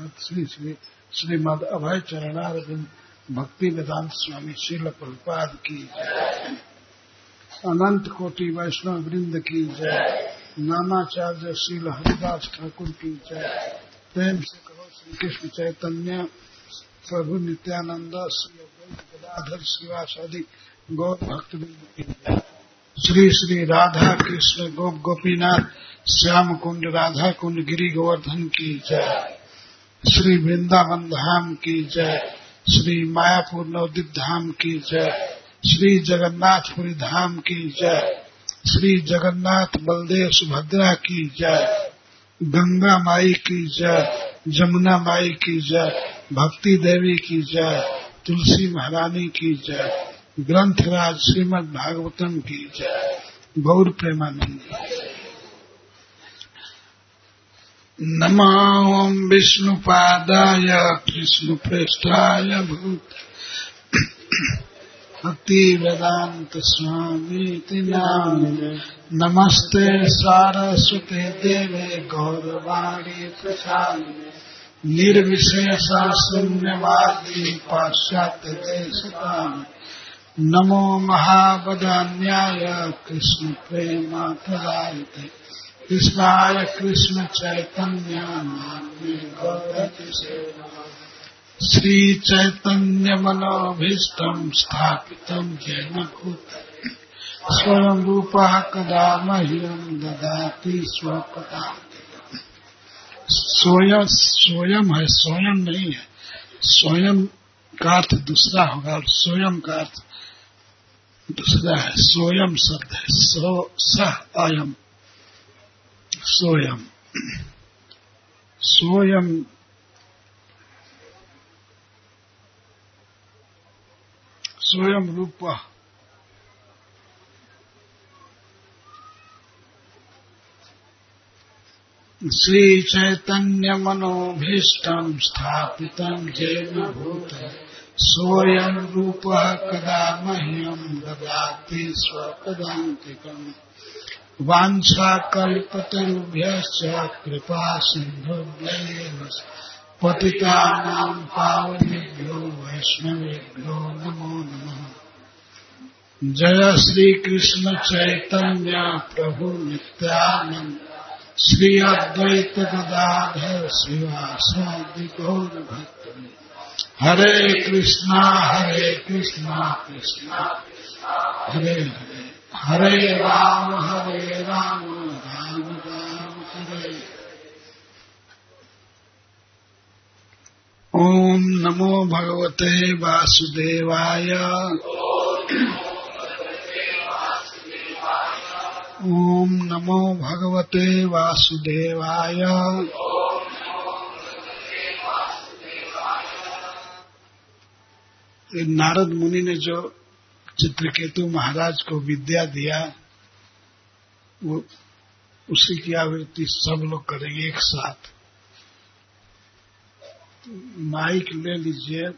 श्री श्री श्रीमद अभय चरणारविंद भक्ति वेदांत स्वामी शील प्रभुपाद की जय। अनंत कोटि वैष्णव वृंद की जय। नामाचार्य शील हरिदास ठाकुर की जय। प्रेम से कहो श्री कृष्ण चैतन्य, प्रभु नित्यानंद, श्री गदाधर शिवासादि गौ भक्त श्री श्री राधा कृष्ण, गोप गोपीनाथ, श्याम कुंड, राधा कुंड, गिरी गोवर्धन की जय। श्री वृंदावन धाम की जय, श्री मायापुर नवदीप धाम की जय, श्री जगन्नाथपुरी धाम की जय, श्री जगन्नाथ बलदेव सुभद्रा की जय, गंगा माई की जय जमुना माई की जय, भक्ति देवी की जय, तुलसी महारानी की जय, ग्रंथराज श्रीमद भागवतम की जय। गौर प्रेमानंद। नमां विष्णुपादाय कृष्णप्रेष्ठाय भूत। भक्तिवेदान्त स्वामीति नामिने नमस्ते सारस्वते देवे गौरवाणी प्रसादिने निर्विशेषा शून्यवादी पाश्चात्य देशकामि। नमो महावदान्याय कृष्ण प्रेमातरायते कृष्णाय कृष्ण चैतन्य श्री चैतन्य मनोभीष्टम स्थापित जैन भूत स्वयं रूप कदा मह्यम ददाति स्वपदा। स्वयं स्वयं है, स्वयं नहीं है। स्वयं का अर्थ दूसरा होगा और स्वयं का अर्थ दूसरा है। स्वयं शब्द है, सो सह अयम। सोयम सोयम स्वयं रूप श्री चैतन्य मनोभीष्टम स्थापित जैन भूत सोयम रूप कदा मह्यम ददाति स्वपदांतिकम् वाञ्छाकल्पतरुभ्यश्च कृपा सिन्धुभ्यैव पतितानां पावनेभ्यो वैष्णवेभ्यो नमो नम। जय श्री कृष्ण चैतन्य प्रभु नित्यानंद श्री अद्वैत गदाधर शिवासादि गौर भक्त। हरे कृष्णा हरे कृष्णा कृष्णा। हरे हरे। हरे राम हरे राम राम राम, हरे। ओम नमो भगवते वासुदेवाय। ओम नमो भगवते वासुदेवाय। नारद मुनि ने जो चित्रकेतु महाराज को विद्या दिया, वो उसी की आवृत्ति सब लोग करेंगे एक साथ। माइक ले लीजिए।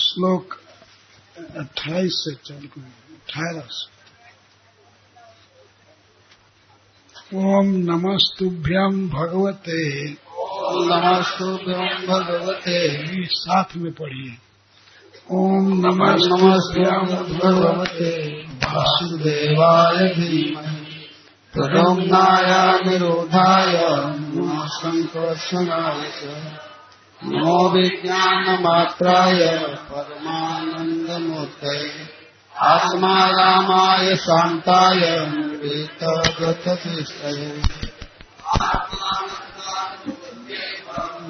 श्लोक अट्ठाईस से चल अठारह से ओम नमस्तुभ्यम भगवते नमस्तुभ्यं भगवते साथ में पढ़िए। ओम नमः नमस्भ्यं भगवते। वासुदेवाय धीमहि। प्रद्युम्नाय निरोधाय संकर्षणाय नमो विज्ञानमात्राय परमानन्दमूर्तये। आत्मा रामाय शान्ताय वेतगततिष्ठये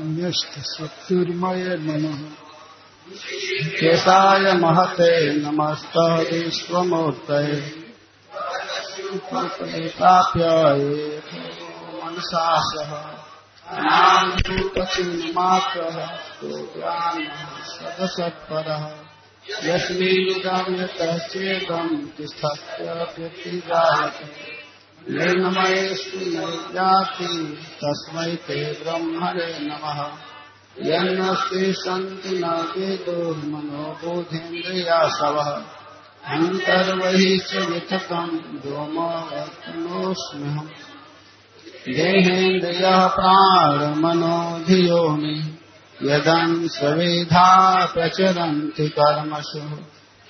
न्यस्त शक्तिर्मय नमः केशाय महते नमस्त विश्वमूर्तये प्राप्य मनसा सह। ज्ञानः सदसत्परः। यस्मिन्निदं यतः चेदं तिष्ठत्यप्यतिजायते। निर्णमयेऽस्मि जाति तस्मै ते ब्रह्मणे नमः। यन्नस्ति सन्ति न वेदो मनोबोधेन्द्रियासवः अन्तर्वहि च विततं व्योमवर्तनोऽस्म्यहम् देहेन्द्रियः प्राणमनो मे यदन् सविधा प्रचरन्ति कर्मसु।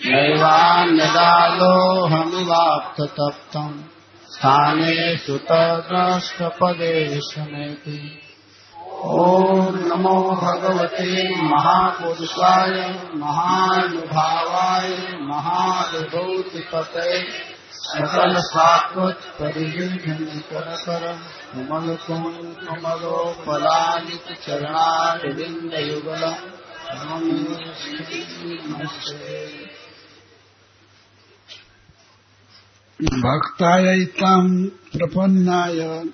नैवान्यदालोऽहमिवाप्ततप्तम् स्थानेषु तद्रष्टपदेशमेति ॐ नमो भगवते महापुरुषाय, महानुभावाय महाविभूतिपते सकल सात्वत परिविघ्नकर कमल कमलो चरणारविंद युगल भक्तायताम प्रपन्नाय।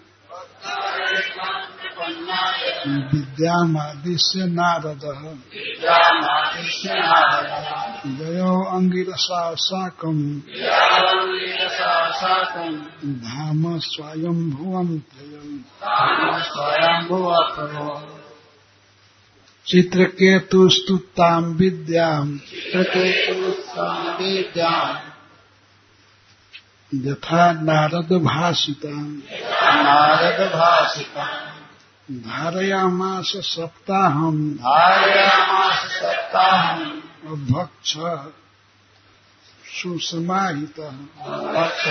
विद्यामादिश्य नारद। जयो अंगिरसा साकम्। धाम स्वयंभुवम् चित्रकेतुस्तुताम् विद्याम्। यथा नारद भाषिताम्। नारद भाषिताम्। धारयामास सप्ताहम्। धारयामास सप्ताहम्। भक्ष सुसमाहितः। भक्ष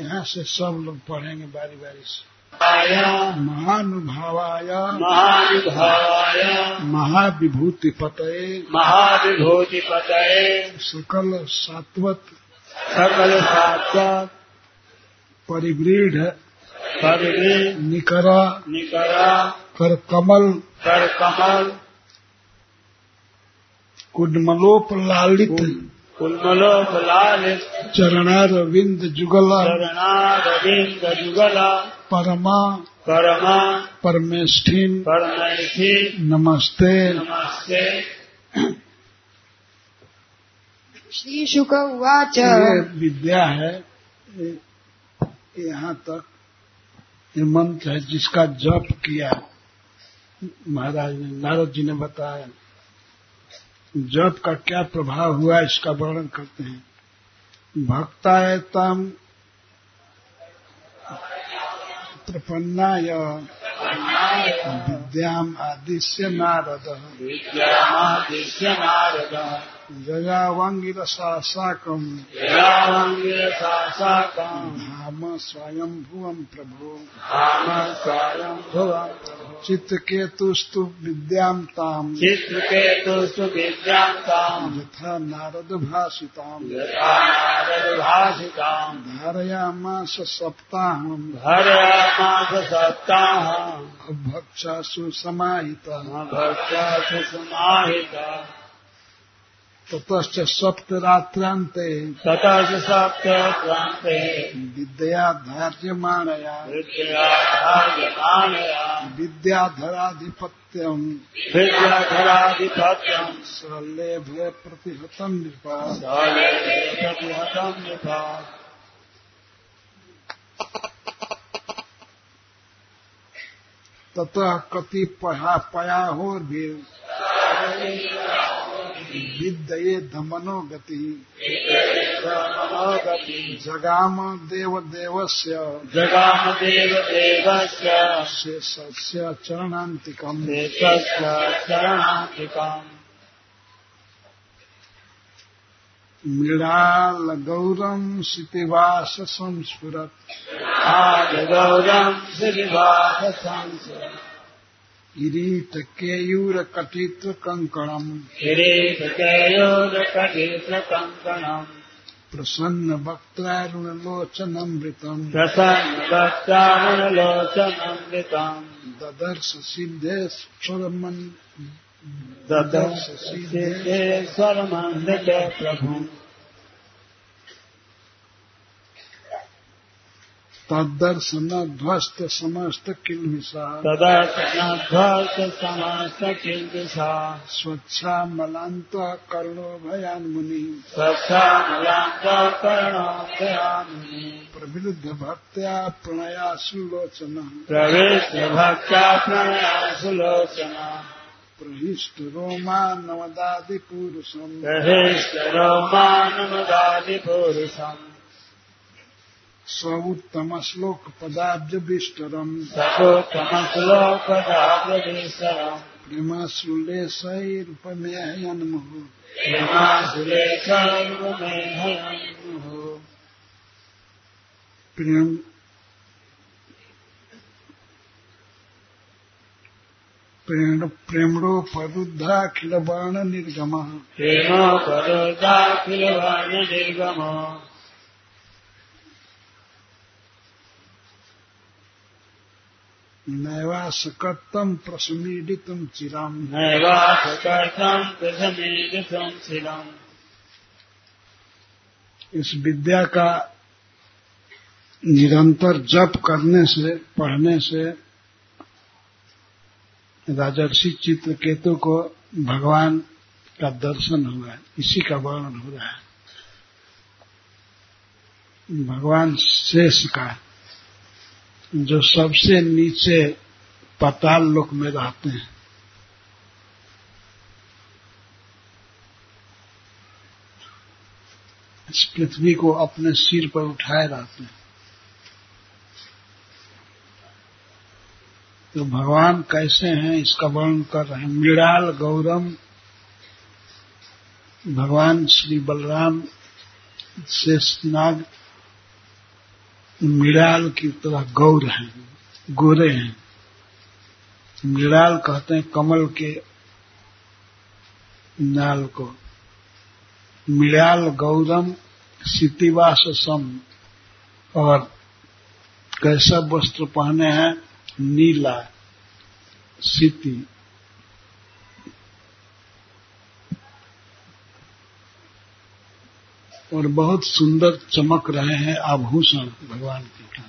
यहाँ से सब लोग पढ़ेंगे बारी बारी से। महानुभावाय। महानुभावाय। महाविभूति पतये महाविभूतिपतये। सकल सात्वत। सकल सात्वत। परिवृढ़ परिवि निकर। निकर। कर कमल। कर कमल। कुडमलोप लालित कुलमलोक लालित चरणार विंद जुगल। शरणारविंद जुगल। परमा परमा परमेष्ठिन परमैथी नमस्ते। नमस्ते। श्रीशुक उवाच। ये विद्या है यहाँ तक ये मंत्र है जिसका जप किया। महाराज ने नारद जी ने बताया। जप का क्या प्रभाव हुआ इसका वर्णन करते हैं। भक्तायतम प्रपन्नाय। विद्याम आदिश्य नारद। नारद। जयावांगिरसा साकम धाम स्वयं भुवम प्रभु धाम स्वयं भुवम् तुस्तु विद्याम ताम चित्रकेतुषु विद्यान्ताम् यथा नारद भाषिताम यथा नारदभाषिताम्। धारयामास सप्ताहम्। हरयामास सप्ताह भक्षासु समाहितः। भक्तासु समाहिता। ततश्च सप्तरात्रान्ते ततः सप्तक्रान्ते विद्या धार्यमाणया विद्याधार्यमाणया विद्याधराधिपत्यम्। विद्याधराधिपत्यम्। सलेभे प्रतिहतम् नृपा। प्रतिहतम् निपा। ततः कति पयाहोर्भी। विद्ये धमनो गति। जगाम देव देवस्य जगामदेव देवस्य शेषस्य चरणान्तिकम्। देशस्य शरणान्तिकम् मृणालगौरम् शितिवास संस्फुरत् आजगौरम् श्रीनिवासंस किरीटकेयूरकटित्रकङ्कणम् किरीटकेयोरकटीत्रकङ्कणम् प्रसन्न वक्त्रारुणलोचनमृतम् प्रसन्नभक्तानुलोचनमृतम् ददर्श सिद्धेश्वरमन् ददर्श सिद्धेश्वरमन्दित प्रभुम् तद्दर्शनध्वस्त समस्त किल्मिषा तदर्शनध्वस्त समस्त किल्बिषा स्वच्छामलान्त कर्णो भयान्मुनि स्वच्छामलान्तकर्णोदयामिनि प्रविरुद्ध भक्त्या प्रणयासु लोचनः। प्रविष्ट भक्त्या प्रणयासुलोचना प्रहिष्ट रोमा नवदादिपुरुषम् प्रहिष्ट रोमानमदादिपुरुषम् सौत्तम श्लोक पदाब्ज विष्टरम सकोत्तमश्लोकदाप्रदेशरम् प्रेमाश्रुलेशैरुपमेहयन्मुः प्रेमासुरेशर्वमेहयम् प्रेम प्रेण प्रेमणोपरुद्धाखिल बाण निर्गम प्रेमोपरोदाखिलवाणनिर्गमो नैवासकत्तम प्रसमीडितम चिराम। नैवासकर्तम् प्रसमीकृतम् शिलम् इस विद्या का निरंतर जप करने से पढ़ने से राजर्षि चित्रकेतु को भगवान का दर्शन हुआ है इसी का वर्णन हो रहा है। भगवान शेष का जो सबसे नीचे पाताल लोक में रहते हैं। इस पृथ्वी को अपने सिर पर उठाए रहते हैं। तो भगवान कैसे हैं, इसका वर्णन कर रहे हैं। मृणाल गौरम, भगवान श्री बलराम शेषनाग मृणाल की तरह गौर हैं, गोरे हैं। मृणाल कहते हैं कमल के नाल को। मृणाल गौरम सितिवास सम और कैसा वस्त्र पहने हैं? नीला सिति। और बहुत सुंदर चमक रहे हैं आभूषण भगवान के।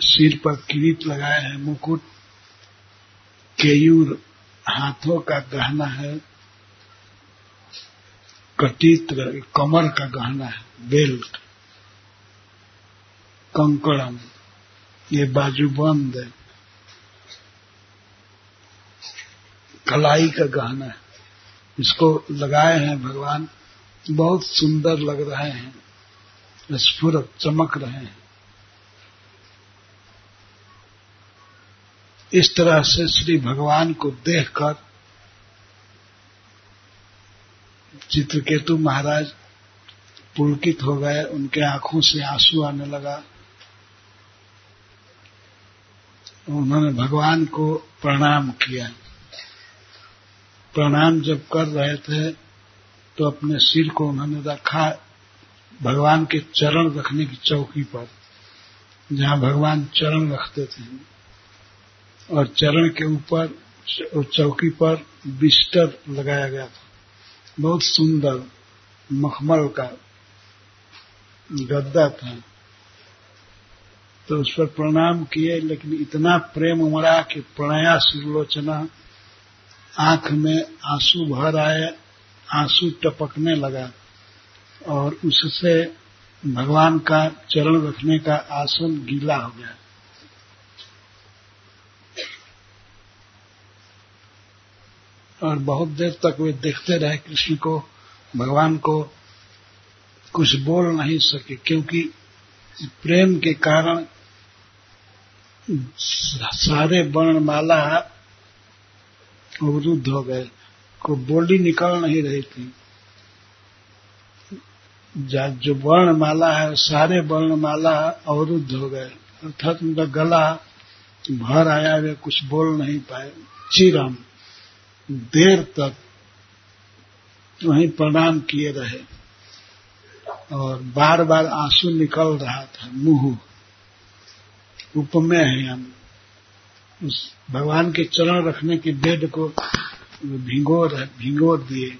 सिर पर किरीट लगाए हैं, मुकुट, केयूर हाथों का गहना है कटित्र कमर का गहना है, बेल्ट, कंकड़म, ये बाजूबंद है। कलाई का गहना है। इसको लगाए हैं भगवान। बहुत सुंदर लग रहे हैं स्फुरत चमक रहे हैं। इस तरह से श्री भगवान को देखकर चित्रकेतु महाराज पुलकित हो गए, उनके आँखों से आँसू आने लगा। उन्होंने भगवान को प्रणाम किया। प्रणाम जब कर रहे थे तो अपने सिर को उन्होंने रखा भगवान के चरण रखने की चौकी पर, जहाँ भगवान चरण रखते थे। और चरण के ऊपर चौकी पर बिस्तर लगाया गया था। बहुत सुंदर मखमल का गद्दा था। तो उस पर प्रणाम किए, लेकिन इतना प्रेम उमड़ा कि प्रणया सिरलोचना आँख में आँसू भर आए आँसू टपकने लगा और उससे भगवान का चरण रखने का आसन गीला हो गया। और बहुत देर तक वे देखते रहे कृष्ण को, भगवान को कुछ बोल नहीं सके, क्योंकि प्रेम के कारण सारे वर्णमाला अवरुद्ध हो गए। को बोली निकल नहीं रही थी। जो वर्णमाला है, सारे वर्णमाला अवरुद्ध हो गए। अर्थात उनका गला भर आया, वे कुछ बोल नहीं पाए। चिरम देर तक वहीं प्रणाम किए रहे और बार बार आँसू निकल रहा था, मुँह। उपमेय है हम। उस भगवान के चरण रखने के बेड को भिंगोर भिंगोर दिए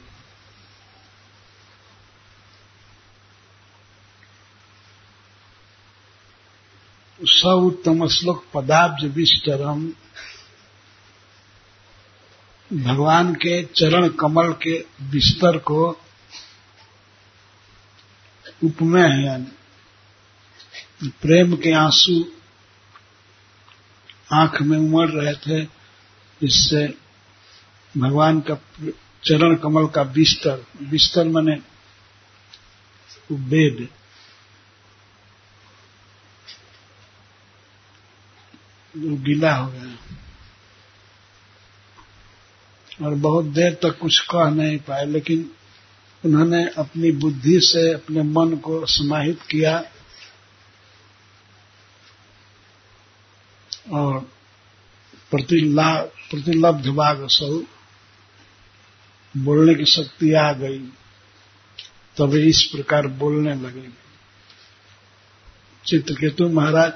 स उत्तम श्लोक पदाब्ज विष्टरम। भगवान के चरण कमल के बिस्तर को उपमेय है यानी। प्रेम के आँसू आँख में उमड़ रहे थे इससे भगवान का चरण कमल का बिस्तर बिस्तर मैने बेड। गीला हो गया। और बहुत देर तक कुछ कह नहीं पाए, लेकिन उन्होंने अपनी बुद्धि से, अपने मन को समाहित किया। और प्रतिला, प्रतिलब्ध भाग स्वरूप बोलने की शक्ति आ गई तब इस प्रकार बोलने लगे। चित्रकेतु महाराज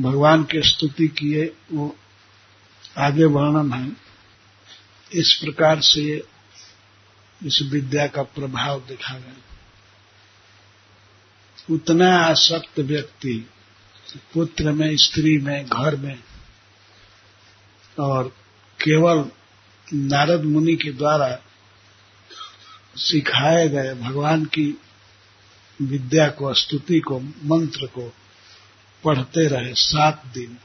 भगवान की स्तुति किए, वो आगे वर्णन है। इस प्रकार से इस विद्या का प्रभाव देखा गया। उतना आसक्त व्यक्ति पुत्र में, स्त्री में, घर में, और केवल नारद मुनि के द्वारा सिखाए गए भगवान की विद्या को, स्तुति को, मंत्र को पढ़ते रहे सात दिन।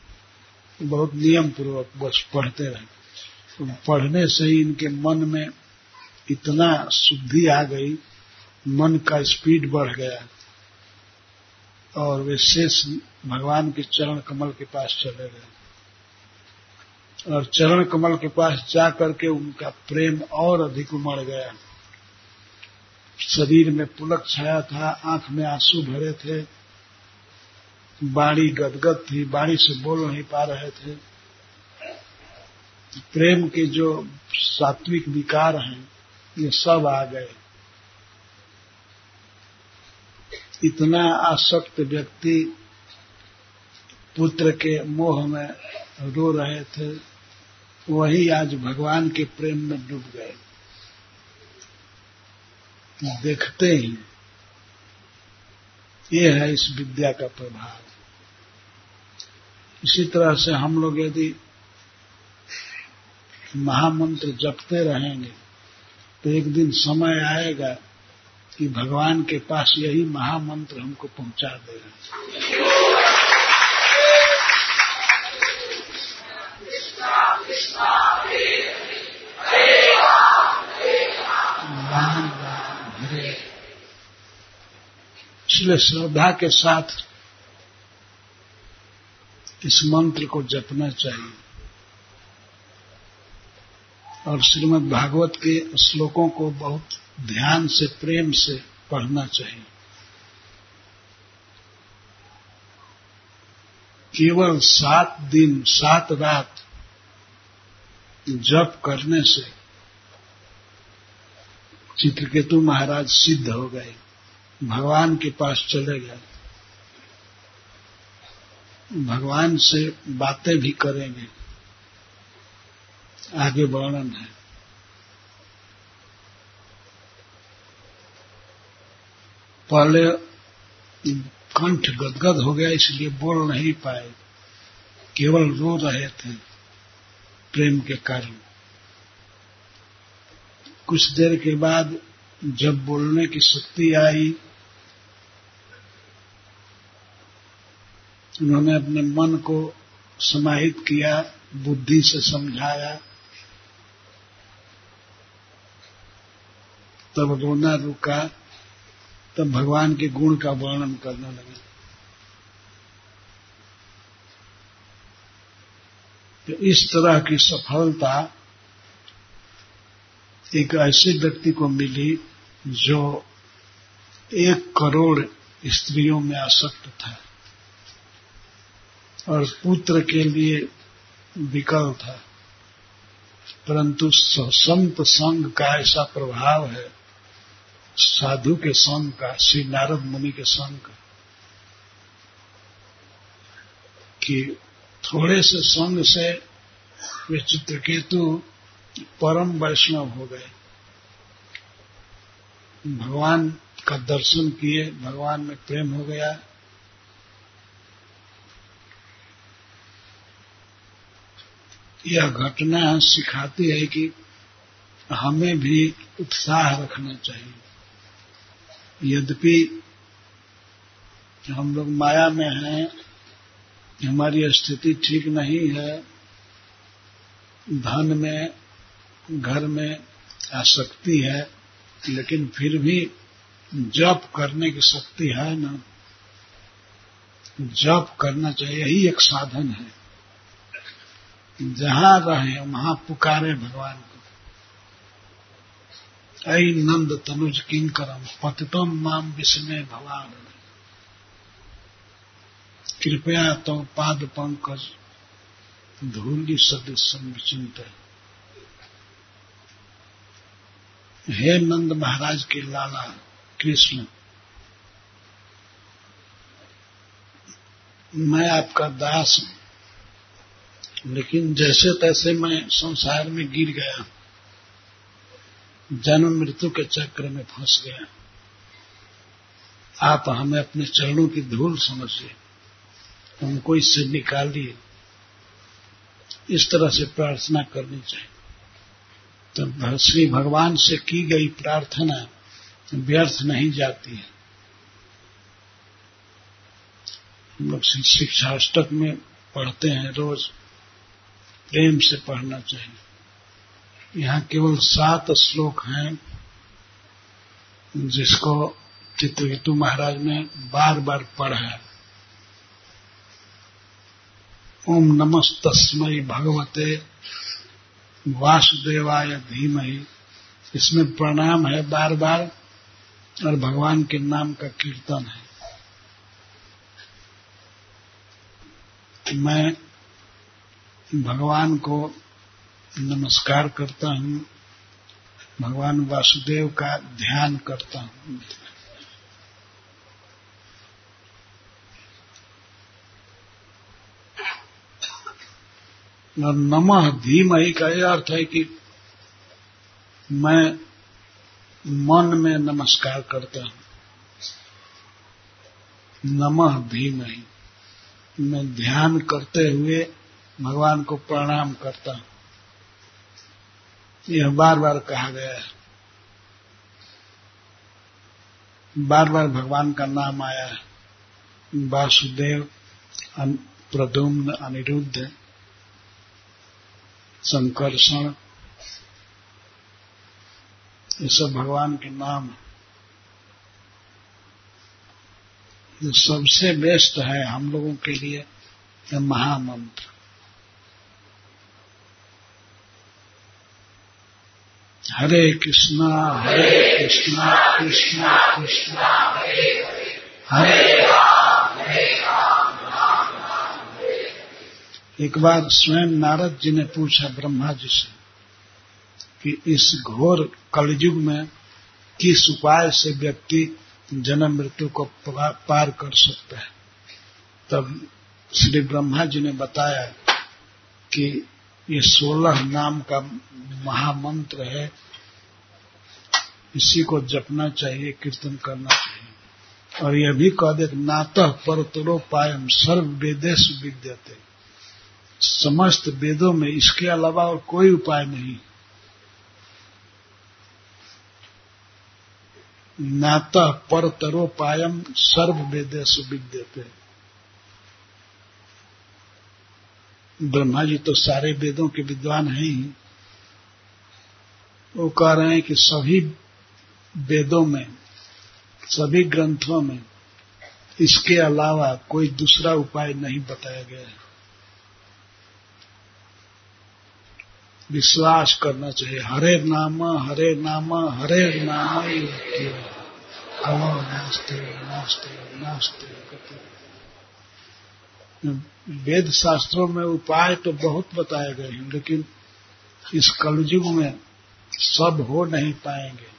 बहुत नियम पूर्वक बस पढ़ते रहे। तो पढ़ने से ही इनके मन में इतना शुद्धि आ गई, मन का स्पीड बढ़ गया। और वे शेष भगवान के चरण कमल के पास चले गए। और चरण कमल के पास जा करके उनका प्रेम और अधिक उमड़ गया। शरीर में पुलक छाया था, आँख में आँसू भरे थे बाड़ी गदगद थी बाड़ी से बोल नहीं पा रहे थे। प्रेम के जो सात्विक विकार हैं, ये सब आ गए। इतना आसक्त व्यक्ति पुत्र के मोह में रो रहे थे, वही आज भगवान के प्रेम में डूब गए। देखते ही ये है इस विद्या का प्रभाव। इसी तरह से हम लोग यदि महामंत्र जपते रहेंगे तो एक दिन समय आएगा कि भगवान के पास यही महामंत्र हमको पहुँचा देगा राम राम हरे इसलिए श्रद्धा के साथ इस मंत्र को जपना चाहिए। और श्रीमद् भागवत के श्लोकों को बहुत ध्यान से, प्रेम से पढ़ना चाहिए। केवल सात दिन, सात रात जप करने से चित्रकेतु महाराज सिद्ध हो गए। भगवान के पास चले गए। भगवान से बातें भी करेंगे। आगे वर्णन है। पहले कंठ गदगद हो गया, इसलिए बोल नहीं पाए। केवल रो रहे थे प्रेम के कारण। कुछ देर के बाद जब बोलने की शक्ति आई उन्होंने अपने मन को समाहित किया, बुद्धि से समझाया। तब रोना रुका, तब भगवान के गुण का वर्णन करने लगे। तो इस तरह की सफलता एक ऐसे व्यक्ति को मिली जो एक करोड़ स्त्रियों में आसक्त था। और पुत्र के लिए विकल था। परंतु संत संघ का ऐसा प्रभाव है, साधु के संग का, श्री नारद मुनि के संग का कि थोड़े से संग से वे चित्रकेतु परम वैष्णव हो गए। भगवान का दर्शन किए, भगवान में प्रेम हो गया यह घटना सिखाती है कि हमें भी उत्साह रखना चाहिए। यद्यपि हम लोग माया में हैं, हमारी स्थिति ठीक नहीं है, धन में, घर में आसक्ति है, लेकिन फिर भी जप करने की शक्ति है ना। जप करना चाहिए, यही एक साधन है। जहाँ रहे, वहाँ पुकारे भगवान को। ऐ नंद तनुज किन करम, पतितम माम विस्मय भगवान कृपया तो पाद पंकज, धूलि सदृश विचिंत हे नंद महाराज के लाला कृष्ण, मैं आपका दास हूँ। लेकिन जैसे तैसे मैं संसार में गिर गया, जन्म मृत्यु के चक्र में फंस गया। आप हमें अपने चरणों की धूल समझिए हमको इससे निकाल निकालिए, इस तरह से प्रार्थना करनी चाहिए। तो श्री भगवान से की गई प्रार्थना व्यर्थ नहीं जाती है। हम लोग शिक्षाष्टक में पढ़ते हैं रोज। प्रेम से पढ़ना चाहिए। यहाँ केवल सात श्लोक हैं, जिसको चित्रकेतु महाराज ने बार बार पढ़ा है। ओम नमस्तस्मय भगवते वासुदेवाय धीमहि। इसमें प्रणाम है बार बार और भगवान के नाम का कीर्तन है। मैं भगवान को नमस्कार करता हूँ। भगवान वासुदेव का ध्यान करता हूँ। नमः धीमहि का यह अर्थ है कि मैं मन में नमस्कार करता हूँ। नमः धीमहि। मैं ध्यान करते हुए भगवान को प्रणाम करता हूँ। यह बार बार कहा गया है। बार बार भगवान का नाम आया है। वासुदेव प्रदुम्न अनिरुद्ध, संकर्षण, ये सब भगवान के नाम सबसे बेस्ट है हम लोगों के लिए यह महामंत्र। हरे कृष्णा हरे कृष्णा कृष्णा कृष्णा हरे हरे एक बार स्वयं नारद जी ने पूछा ब्रह्मा जी से कि इस घोर कलयुग में किस उपाय से व्यक्ति जन्म मृत्यु को पार कर सकता है तब श्री ब्रह्मा जी ने बताया कि ये सोलह नाम का महामंत्र है। इसी को जपना चाहिए, कीर्तन करना चाहिए। और यह भी कह दे नातः परतरो पायम, सर्व वेदेश विद्यते। समस्त वेदों में इसके अलावा और कोई उपाय नहीं। नातः पर परतरोपायम सर्व वेदेश विद्यते। ब्रह्मा जी तो सारे वेदों के विद्वान हैं ही। वो कह रहे हैं कि सभी वेदों में सभी ग्रंथों में इसके अलावा कोई दूसरा उपाय नहीं बताया गया है। विश्वास करना चाहिए। हरे नाम हरे नाम हरे नाम। कलो नास्ते नास्ते नास्ते वेद शास्त्रों में उपाय तो बहुत बताए गए हैं, लेकिन इस कलयुग में सब हो नहीं पाएँगे।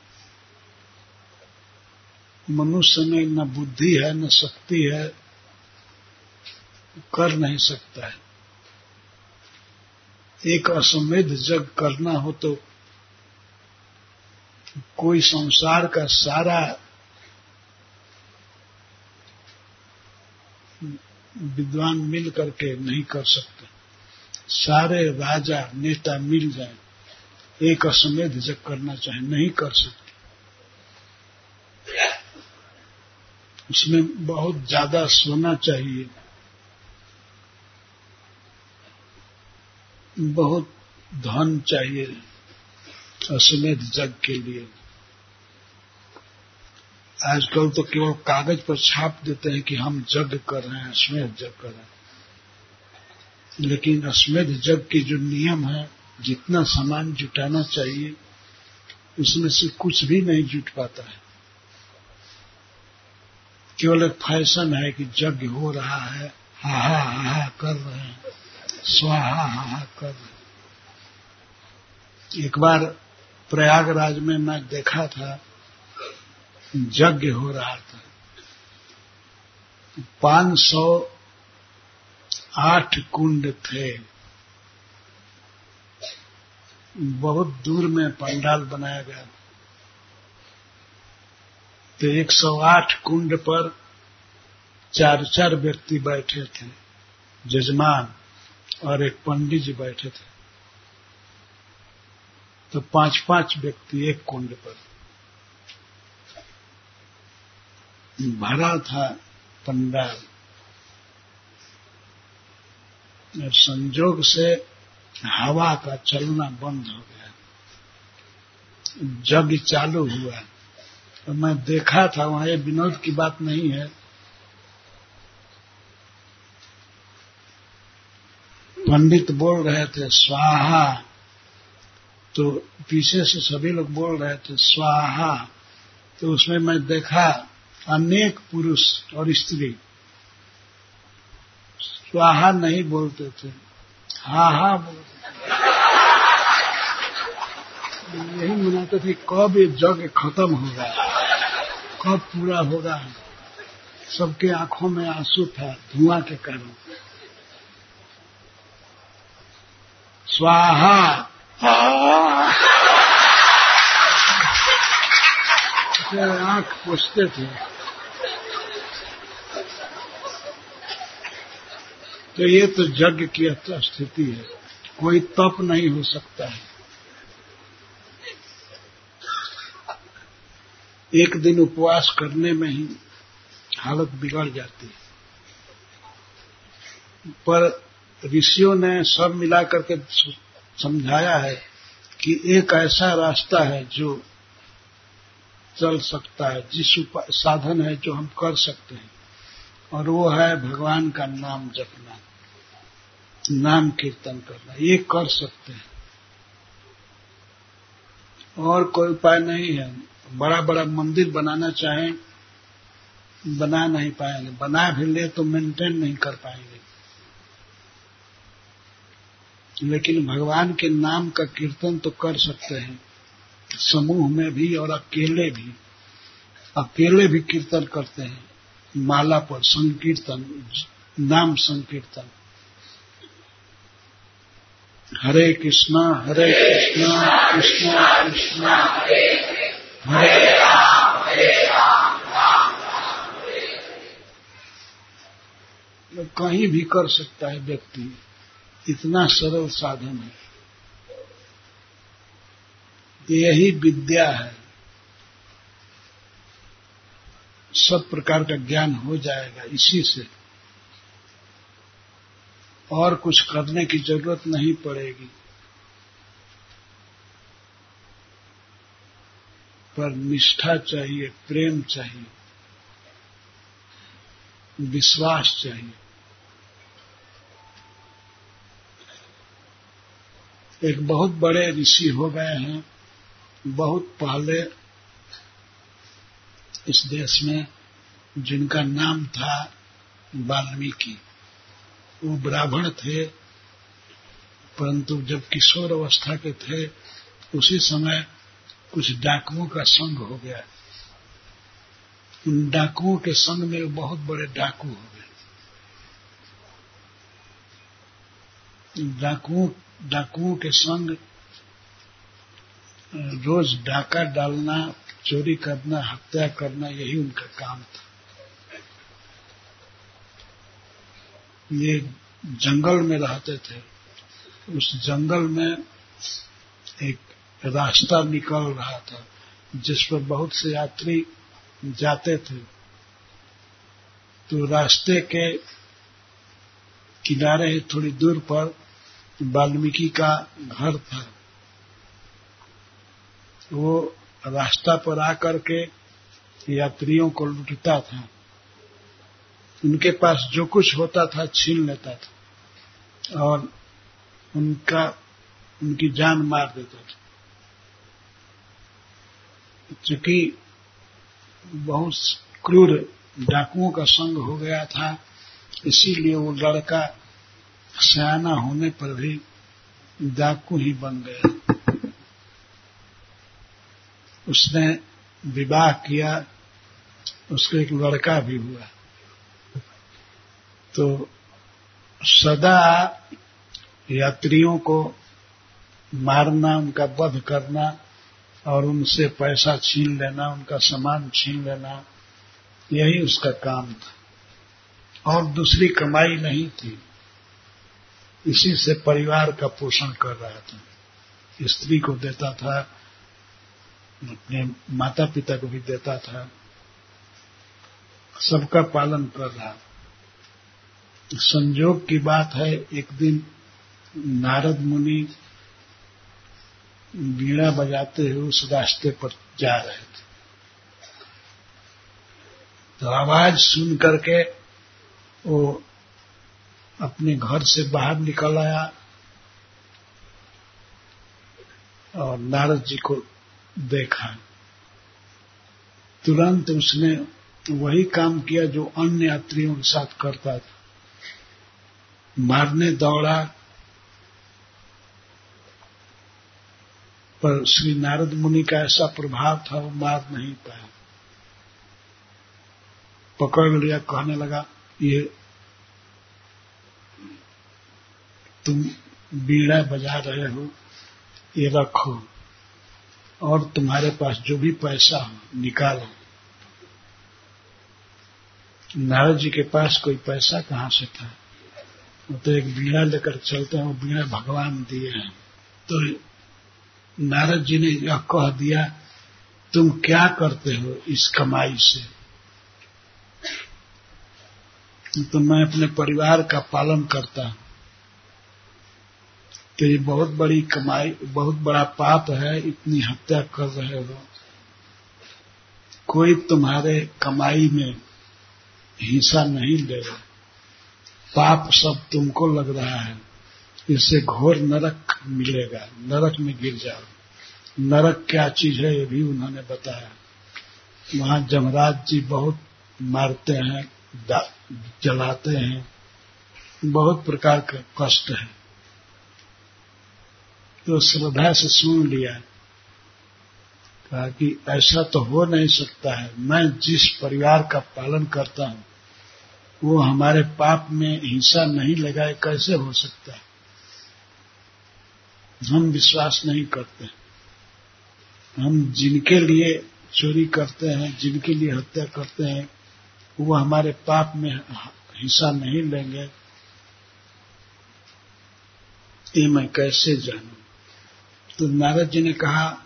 मनुष्य में न बुद्धि है, न शक्ति है, कर नहीं सकता है। एक असमृद्ध जग करना हो तो कोई संसार का सारा विद्वान मिल करके नहीं कर सकते। सारे राजा, नेता मिल जाए। एक असमेध जग करना चाहे, नहीं कर सकते। उसमें बहुत ज़्यादा सोना चाहिए। बहुत धन चाहिए अश्वमेध जग के लिए। आजकल तो केवल कागज़ पर छाप देते हैं कि हम जग कर रहे हैं अश्वमेध जग कर रहे हैं। लेकिन अश्वेध जग के जो नियम है, जितना सामान जुटाना चाहिए, उसमें से कुछ भी नहीं जुट पाता है। केवल एक फ़ैशन है कि यज्ञ हो रहा है हा हा हा हा कर रहे हैं, स्वाहा हा हा कर रहे हैं। एक बार प्रयागराज में मैं देखा था यज्ञ हो रहा था। पाँच सौ आठ कुंड थे। बहुत दूर में पंडाल बनाया गया तो 108 कुंड पर चार चार व्यक्ति बैठे थे जजमान और एक पंडित जी बैठे थे। तो पाँच पाँच व्यक्ति एक कुंड पर भरा था पंडाल। संजोग से हवा का चलना बंद हो गया। जग चालू हुआ। तो मैं देखा था, वहाँ ये विनोद की बात नहीं है। पंडित बोल रहे थे, स्वाहा। तो पीछे से सभी लोग बोल रहे थे, स्वाहा। तो उसमें मैं देखा अनेक पुरुष और स्त्री स्वाहा नहीं बोलते थे हा हा बोलते यही मनाते थे कब ये जग खत्म होगा कब पूरा होगा सबके आँखों में आँसू था धुआँ के कारण स्वाहा आँख पोछते थे तो ये तो यज्ञ की स्थिति है। कोई तप नहीं हो सकता है। एक दिन उपवास करने में ही हालत बिगड़ जाती है। पर ऋषियों ने सब मिलाकर के समझाया है कि एक ऐसा रास्ता है जो चल सकता है, जिस साधन है जो हम कर सकते हैं। और वो है भगवान का नाम जपना, नाम कीर्तन करना, ये कर सकते हैं। और कोई उपाय नहीं है। बड़ा बड़ा मंदिर बनाना चाहें, बना नहीं पाएँगे। बना भी ले तो मेंटेन नहीं कर पाएँगे। लेकिन भगवान के नाम का कीर्तन तो कर सकते हैं। समूह में भी और अकेले भी। अकेले भी कीर्तन करते हैं। माला पर संकीर्तन, नाम संकीर्तन। हरे कृष्णा हरे कृष्णा कृष्णा कृष्णा, हरे राम हरे राम राम राम कहीं भी कर सकता है व्यक्ति। इतना सरल साधन है। यही विद्या है। सब प्रकार का ज्ञान हो जाएगा इसी से। और कुछ करने की ज़रूरत नहीं पड़ेगी। पर निष्ठा चाहिए, प्रेम चाहिए, विश्वास चाहिए। एक बहुत बड़े ऋषि हो गए हैं, बहुत पहले इस देश में जिनका नाम था वाल्मीकि, वो ब्राह्मण थे, परंतु जब किशोर अवस्था के थे, उसी समय कुछ डाकुओं का संग हो गया। उन डाकुओं के संग में बहुत बड़े डाकू हो गए। डाकुओं डाकुओं के संग रोज डाका डालना, चोरी करना, हत्या करना, यही उनका काम था। ये जंगल में रहते थे, उस जंगल में एक रास्ता निकल रहा था, जिस पर बहुत से यात्री जाते थे। तो रास्ते के किनारे थोड़ी दूर पर वाल्मीकि का घर था। वो रास्ता पर आकर के यात्रियों को लुटता था। उनके पास जो कुछ होता था, छीन लेता था और उनका, उनकी जान मार देता था। चूँकि बहुत क्रूर डाकुओं का संग हो गया था, इसीलिए वो लड़का सयाना होने पर भी डाकू ही बन गया। उसने विवाह किया, उसको एक लड़का भी हुआ। तो सदा यात्रियों को मारना, उनका वध करना और उनसे पैसा छीन लेना, उनका सामान छीन लेना, यही उसका काम था। और दूसरी कमाई नहीं थी। इसी से परिवार का पोषण कर रहा था। स्त्री को देता था, अपने माता पिता को भी देता था। सबका पालन कर रहा। संजोग की बात है, एक दिन नारद मुनि बीड़ा बजाते हुए उस रास्ते पर जा रहे थे। तो आवाज़ सुन करके वो अपने घर से बाहर निकल आया और नारद जी को देखा। तुरंत उसने वही काम किया जो अन्य यात्रियों के साथ करता था। मारने दौड़ा पर श्री नारद मुनि का ऐसा प्रभाव था, वो मार नहीं पाया। पकड़ लिया, कहने लगा, ये तुम बीड़ा बजा रहे हो, ये रखो, और तुम्हारे पास जो भी पैसा हो, निकालो। नारद जी के पास कोई पैसा कहाँ से था? तो एक बीड़ा लेकर चलते हैं, वो बीड़ा भगवान दिए हैं। तो नारद जी ने यह कह दिया, तुम क्या करते हो इस कमाई से? तो मैं अपने परिवार का पालन करता तो ये बहुत बड़ी कमाई, बहुत बड़ा पाप है, इतनी हत्या कर रहे हो। कोई तुम्हारे कमाई में हिस्सा नहीं लेगा पाप सब तुमको लग रहा है। इससे घोर नरक मिलेगा, नरक में गिर जाओ। नरक क्या चीज़ है ये भी उन्होंने बताया। वहाँ जमराज जी बहुत मारते हैं जलाते हैं। बहुत प्रकार का कष्ट है। तो श्रद्धा से सुन लिया। कहा कि ऐसा तो हो नहीं सकता है। मैं जिस परिवार का पालन करता हूँ वो हमारे पाप में हिंसा नहीं लगाए, कैसे हो सकता है? हम विश्वास नहीं करते। हम जिनके लिए चोरी करते हैं, जिनके लिए हत्या करते हैं, वो हमारे पाप में हिस्सा नहीं लेंगे। ये मैं कैसे जानू? तो नारद जी ने कहा,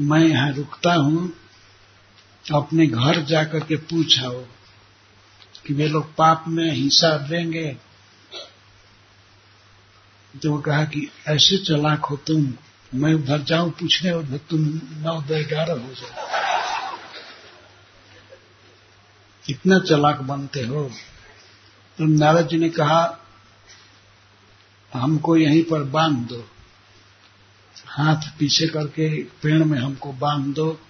मैं यहाँ रुकता हूँ, अपने घर जाकर के पूछा हो कि वे लोग पाप में हिस्सा लेंगे तो वो कहा कि, ऐसे चलाक हो तुम, मैं उधर जाऊँ, पूछने उधर तुम नौ दस ग्यारह हो जाओ। इतना चलाक बनते हो? तो नारद जी ने कहा, हमको यहीं पर बाँध दो। हाथ पीछे करके पेड़ में हमको बाँध दो और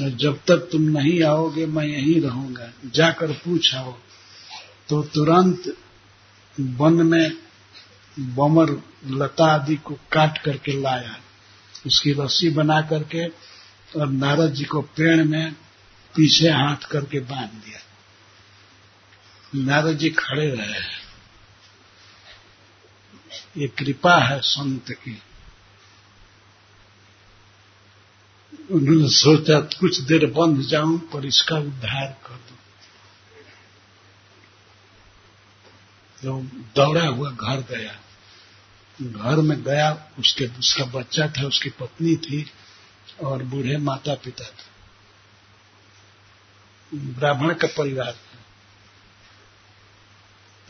जब तक तुम नहीं आओगे, मैं यहीं रहूँगा। जाकर पूछाओ तो तुरंत वन में बमर लता आदि को काट करके लाया। उसकी रस्सी बना करके और नारद जी को पेड़ में पीछे हाथ करके बाँध दिया। नारद जी खड़े रहे। ये कृपा है संत की। उन्होंने सोचा कुछ देर बंद जाऊँ पर इसका उद्धार कर दो। तो दौड़ा हुआ घर गया। घर में गया, उसके, उसका बच्चा था, उसकी पत्नी थी और बूढ़े माता पिता थे। ब्राह्मण का परिवार था।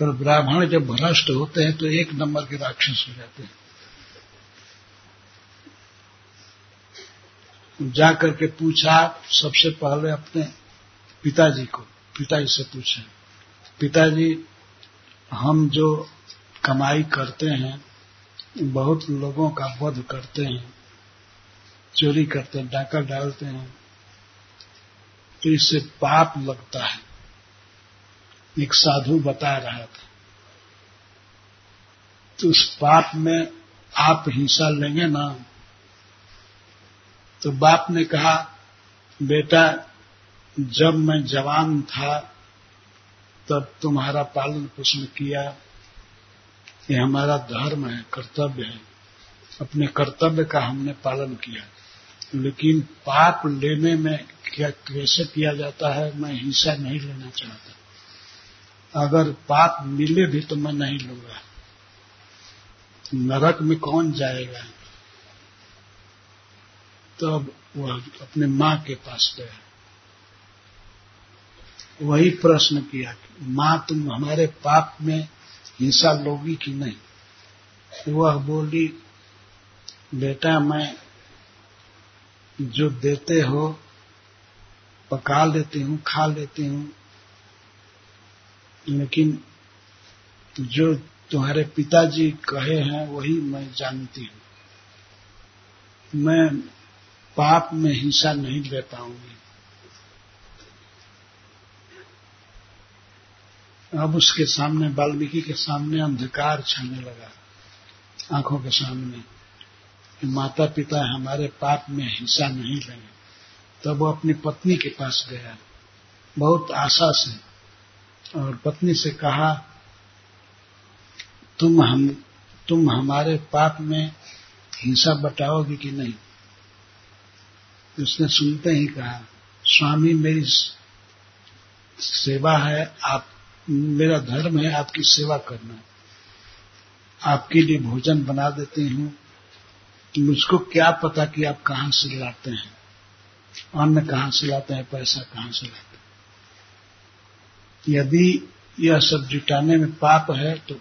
पर ब्राह्मण जब भ्रष्ट होते हैं तो एक नंबर के राक्षस हो जाते हैं। जा करके पूछा, सबसे पहले अपने पिताजी को, पिताजी से पूछे, पिताजी, हम जो कमाई करते हैं, बहुत लोगों का वध करते हैं, चोरी करते हैं, डाका डालते हैं तो इससे पाप लगता है। एक साधु बता रहा था तो उस पाप में आप हिस्सा लेंगे ना तो बाप ने कहा, बेटा, जब मैं जवान था, तब तुम्हारा पालन पोषण किया। ये हमारा धर्म है, कर्तव्य है। अपने कर्तव्य का हमने पालन किया। लेकिन पाप लेने में क्या कैसे किया जाता है, मैं हिंसा नहीं लेना चाहता। अगर पाप मिले भी तो मैं नहीं लूँगा। नरक में कौन जाएगा? तो अब वह अपने माँ के पास गया। वही प्रश्न किया माँ तुम हमारे पाप में हिंसा लोगी कि नहीं? वह बोली, बेटा, मैं जो देते हो, पका लेती हूँ, खा लेती हूँ, लेकिन जो तुम्हारे पिताजी कहे हैं, वही मैं जानती हूँ। मैं पाप में हिंसा नहीं ले पाऊँगी। अब उसके सामने, वाल्मीकि के सामने अंधकार छाने लगा, आँखों के सामने। कि माता पिता हमारे पाप में हिंसा नहीं लेंगे। तब वो अपनी पत्नी के पास गया। बहुत आशा से और पत्नी से कहा, तुम हम, तुम हमारे पाप में हिंसा बटाओगी कि नहीं? उसने सुनते ही कहा, स्वामी, मेरी सेवा है, आप, मेरा धर्म है, आपकी सेवा करना। आपके लिए भोजन बना देती हूँ। मुझको क्या पता कि आप कहाँ से लाते हैं? अन्न कहाँ से लाते हैं? पैसा कहाँ से लाते हैं? यदि यह सब जुटाने में पाप है तो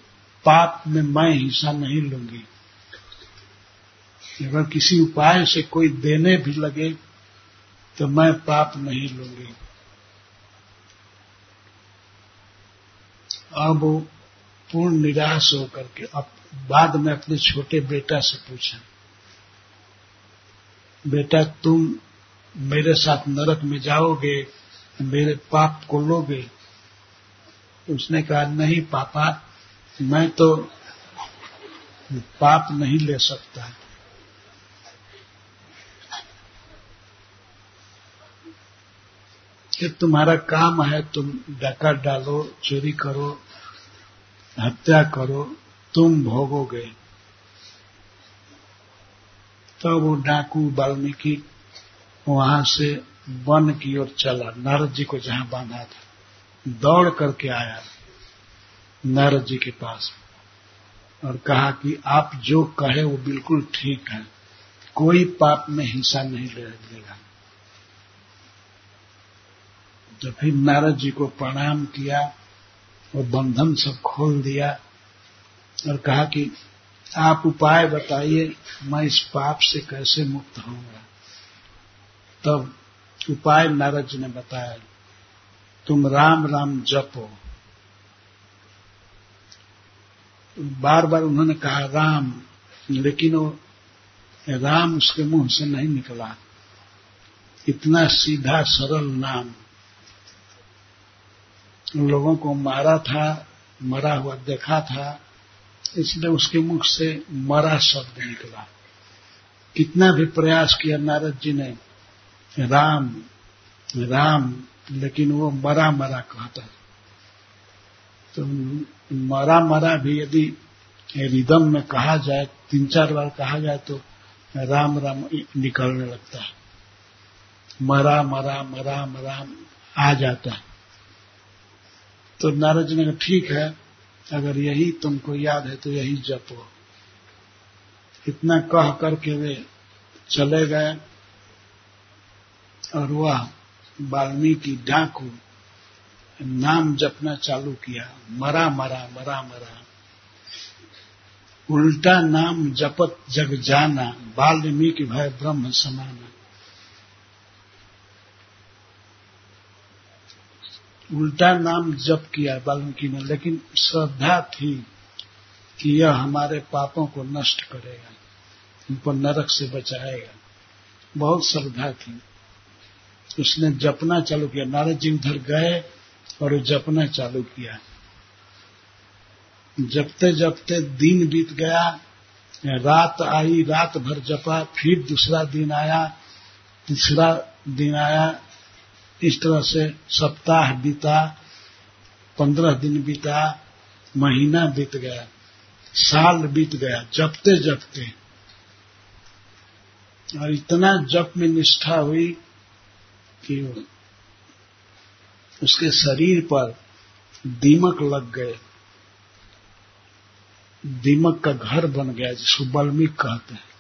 पाप में मैं हिस्सा नहीं लूँगी। अगर किसी उपाय से कोई देने भी लगे तो मैं पाप नहीं लूँगी। अब पूर्ण निराश होकर के, अब बाद में अपने छोटे बेटा से पूछा, बेटा, तुम मेरे साथ नरक में जाओगे, मेरे पाप को लोगे? उसने कहा, नहीं पापा, मैं तो पाप नहीं ले सकता। कि तुम्हारा काम है, तुम डका डालो, चोरी करो, हत्या करो, तुम भोगोगे। तो वो डाकू वाल्मीकि वहाँ से वन की ओर चला, नारद जी को जहाँ बांधा था। दौड़ करके आया नारद जी के पास और कहा कि आप जो कहे वो बिल्कुल ठीक है, कोई पाप में हिंसा नहीं लेगा। तो फिर नारद जी को प्रणाम किया और बंधन सब खोल दिया और कहा कि आप उपाय बताइए, मैं इस पाप से कैसे मुक्त होऊँगा। तब उपाय नारद जी ने बताया, तुम राम राम जपो। बार बार उन्होंने कहा, राम, लेकिन वो राम उसके मुँह से नहीं निकला। इतना सीधा सरल नाम। लोगों को मारा था, मरा हुआ देखा था, इसलिए उसके मुख से मरा शब्द निकला। कितना भी प्रयास किया नारद जी ने, राम राम, लेकिन वो मरा मरा कहता तो मरा मरा भी यदि रिदम में कहा जाए, तीन चार बार कहा जाए तो राम राम निकलने लगता है। मरा मरा मरा मरा आ जाता है। तो नारद जी ने कहा, ठीक है, अगर यही तुमको याद है तो यही जपो। इतना कह करके वे चले गए और वह वाल्मीकि डाकू नाम जपना चालू किया। मरा मरा मरा मरा। उल्टा नाम जपत जग जाना, वाल्मीकि भय ब्रह्म समाना। उल्टा नाम जप किया वाल्मीकि ने, लेकिन श्रद्धा थी कि यह हमारे पापों को नष्ट करेगा उनको नरक से बचाएगा। बहुत श्रद्धा थी। उसने जपना चालू किया। नारद जी उधर गए और जपना चालू किया। जपते जपते दिन बीत गया, रात आई, रात भर जपा, फिर दूसरा दिन आया, तीसरा दिन आया इस तरह से सप्ताह बीता, पंद्रह दिन बीता, महीना बीत गया, साल बीत गया, जपते जपते। और इतना जप में निष्ठा हुई कि उसके शरीर पर दीमक लग गए। दीमक का घर बन गया, जिसको बल्मीक कहते हैं।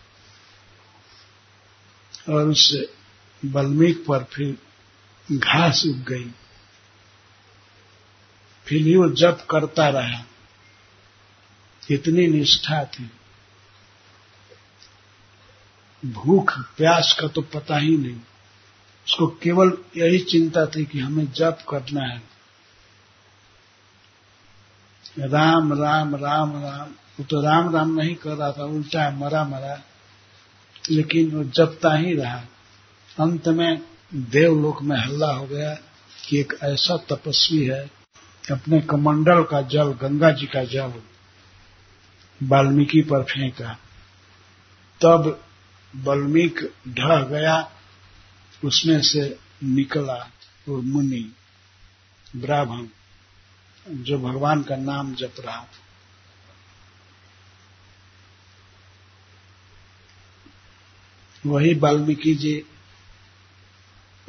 और उस बल्मीक पर फिर घास उग गई। फिर भी वो जप करता रहा। इतनी निष्ठा थी। भूख, प्यास का तो पता ही नहीं। उसको केवल यही चिंता थी कि हमें जप करना है। राम राम राम राम। वो तो राम राम नहीं कर रहा था, उल्टा मरा मरा। लेकिन वो जपता ही रहा। अंत में देवलोक में हल्ला हो गया कि एक ऐसा तपस्वी है, अपने कमंडल का जल, गंगा जी का जल वाल्मीकि पर फेंका। तब वाल्मीक ढह गया, उसमें से निकला वो मुनि, ब्राह्मण, जो भगवान का नाम जप रहा था। वही वाल्मीकि जी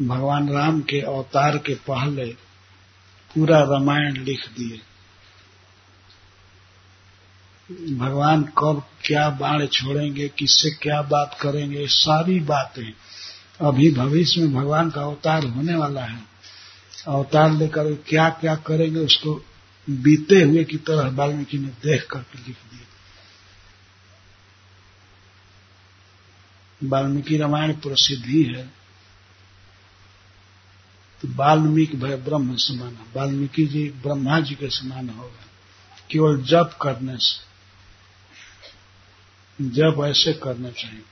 भगवान राम के अवतार के पहले पूरा रामायण लिख दिए। भगवान कब क्या बाण छोड़ेंगे, किससे क्या बात करेंगे सारी बातें। अभी भविष्य में भगवान का अवतार होने वाला है। अवतार लेकर क्या क्या करेंगे, उसको बीते हुए की तरह वाल्मीकि ने देख करके लिख दिया वाल्मीकि रामायण प्रसिद्ध ही है। तो वाल्मीकि भय ब्रह्म समान। है वाल्मीकि जी ब्रह्मा जी के समान होगा केवल जप करने से जब ऐसे करना चाहिए।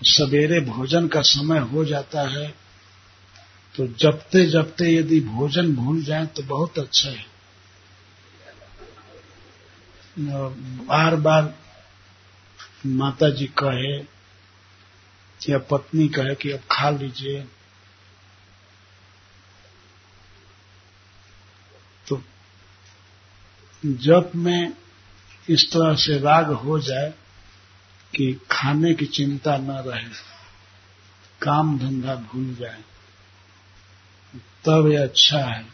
सवेरे भोजन का समय हो जाता है तो जपते जपते यदि भोजन भूल जाए तो बहुत अच्छा है। बार बार माता जी कहे, या पत्नी कहे कि अब खा लीजिए। जब में इस तरह से राग हो जाए कि खाने की चिंता न रहे, काम धंधा भूल जाए, तब ये अच्छा है।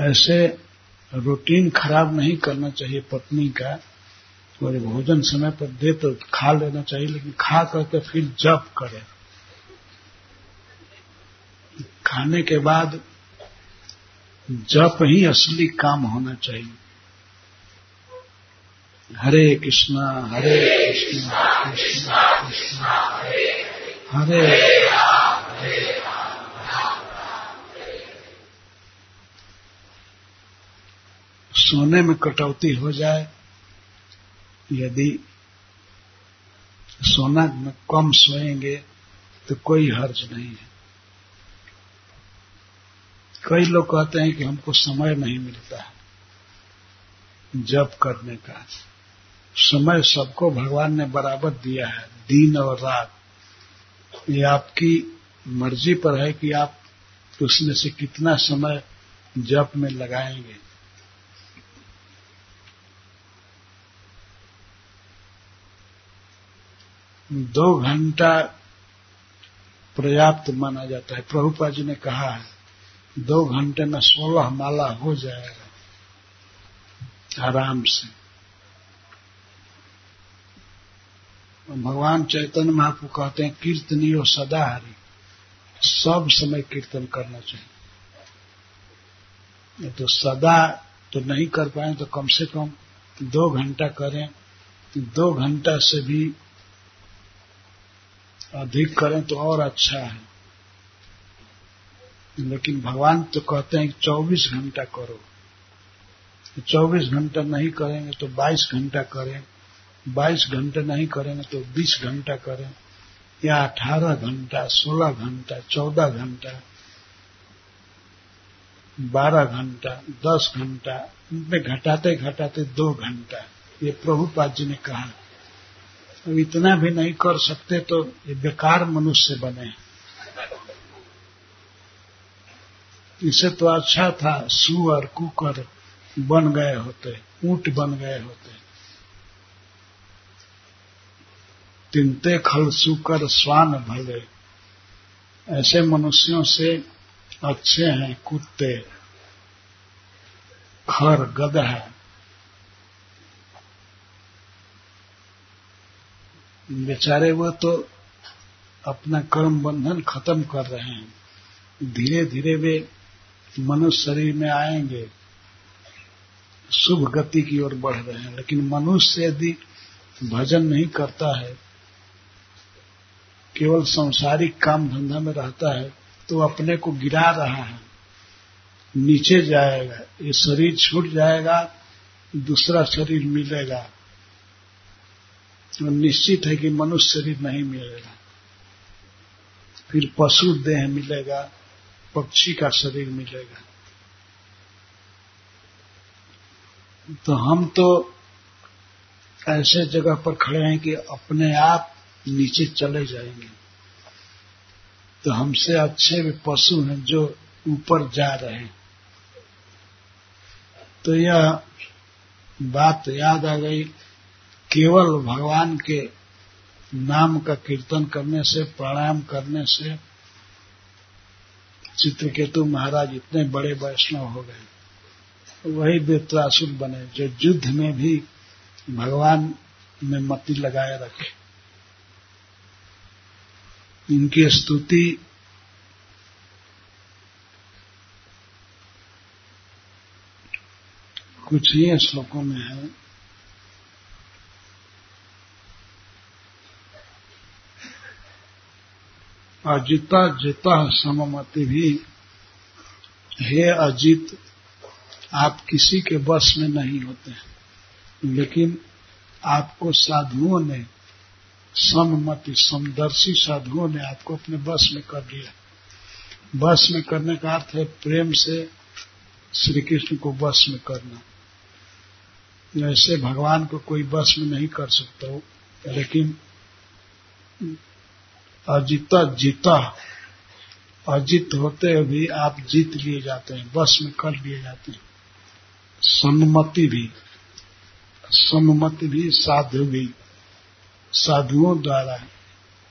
ऐसे रूटीन खराब नहीं करना चाहिए पत्नी का, और भोजन समय पर दे तो खा लेना चाहिए, लेकिन खा करके फिर जप करे। खाने के बाद जप ही असली काम होना चाहिए। हरे कृष्णा हरे कृष्णा कृष्णा कृष्णा, हरे सोने में कटौती हो जाए, यदि सोना में कम सोएँगे तो कोई हर्ज नहीं है। कई लोग कहते हैं कि हमको समय नहीं मिलता है जप करने का। समय सबको भगवान ने बराबर दिया है, दिन और रात। ये आपकी मर्ज़ी पर है कि आप उसमें से कितना समय जप में लगाएँगे। दो घंटा पर्याप्त माना जाता है। प्रभुपा जी ने कहा है दो घंटे में सोलह माला हो जाएगा। आराम से। भगवान चैतन्य महापु कहते हैं कीर्तनी कीर्तनियो सदा हरि सब समय कीर्तन करना चाहिए। तो सदा तो नहीं कर पाए तो कम से कम दो घंटा करें। दो घंटा से भी अधिक करें तो और अच्छा है। लेकिन भगवान तो कहते हैं कि 24 घंटा करो। 24 घंटा नहीं करेंगे तो 22 घंटा करें। 22 घंटे नहीं करेंगे तो 20 घंटा करें। या 18 घंटा 16 घंटा 14 घंटा 12 घंटा 10 घंटा, इनमें घटाते घटाते दो घंटा। ये प्रभुपाद जी ने कहा। अब इतना भी नहीं कर सकते तो ये बेकार मनुष्य बने इसे तो अच्छा था, सुअर, कुकर बन गए होते, ऊँट बन गए होते। तिनते खल सुकर स्वान भले। ऐसे मनुष्यों से अच्छे हैं कुत्ते। खर गधा बेचारे वो तो अपना कर्म बंधन खत्म कर रहे हैं। धीरे धीरे वे मनुष्य शरीर में आएँगे, शुभ गति की ओर बढ़ रहे हैं, लेकिन मनुष्य यदि भजन नहीं करता है, केवल संसारिक काम धंधा में रहता है तो अपने को गिरा रहा है, नीचे जाएगा, ये शरीर छूट जाएगा, दूसरा शरीर मिलेगा। तो निश्चित है कि मनुष्य शरीर नहीं मिलेगा। फिर पशु देह मिलेगा पक्षी का शरीर मिलेगा। तो हम तो ऐसे जगह पर खड़े हैं कि अपने आप नीचे चले जाएँगे। तो हमसे अच्छे भी पशु हैं जो ऊपर जा रहे हैं। तो यह बात याद आ गई, केवल भगवान के नाम का कीर्तन करने से, प्राणायाम करने से चित्रकेतु महाराज इतने बड़े वैष्णव हो गए। वही बेत्रासुर बने, जो युद्ध में भी भगवान में मति लगाए रखे। इनकी स्तुति कुछ ही श्लोकों में है। अजिता जिता सममति भी। हे अजित, आप किसी के बस में नहीं होते हैं, लेकिन आपको साधुओं ने, सममति, समदर्शी साधुओं ने आपको अपने बस में कर लिया। बस में करने का अर्थ है प्रेम से श्री कृष्ण को बस में करना। ऐसे भगवान को कोई बस में नहीं कर सकता हो, लेकिन अजिता जीता। अजित होते भी आप जीत लिए जाते हैं, बस में कर लिए जाते हैं। सम्मति भी सम्मति भी साधु भी, साधुओं द्वारा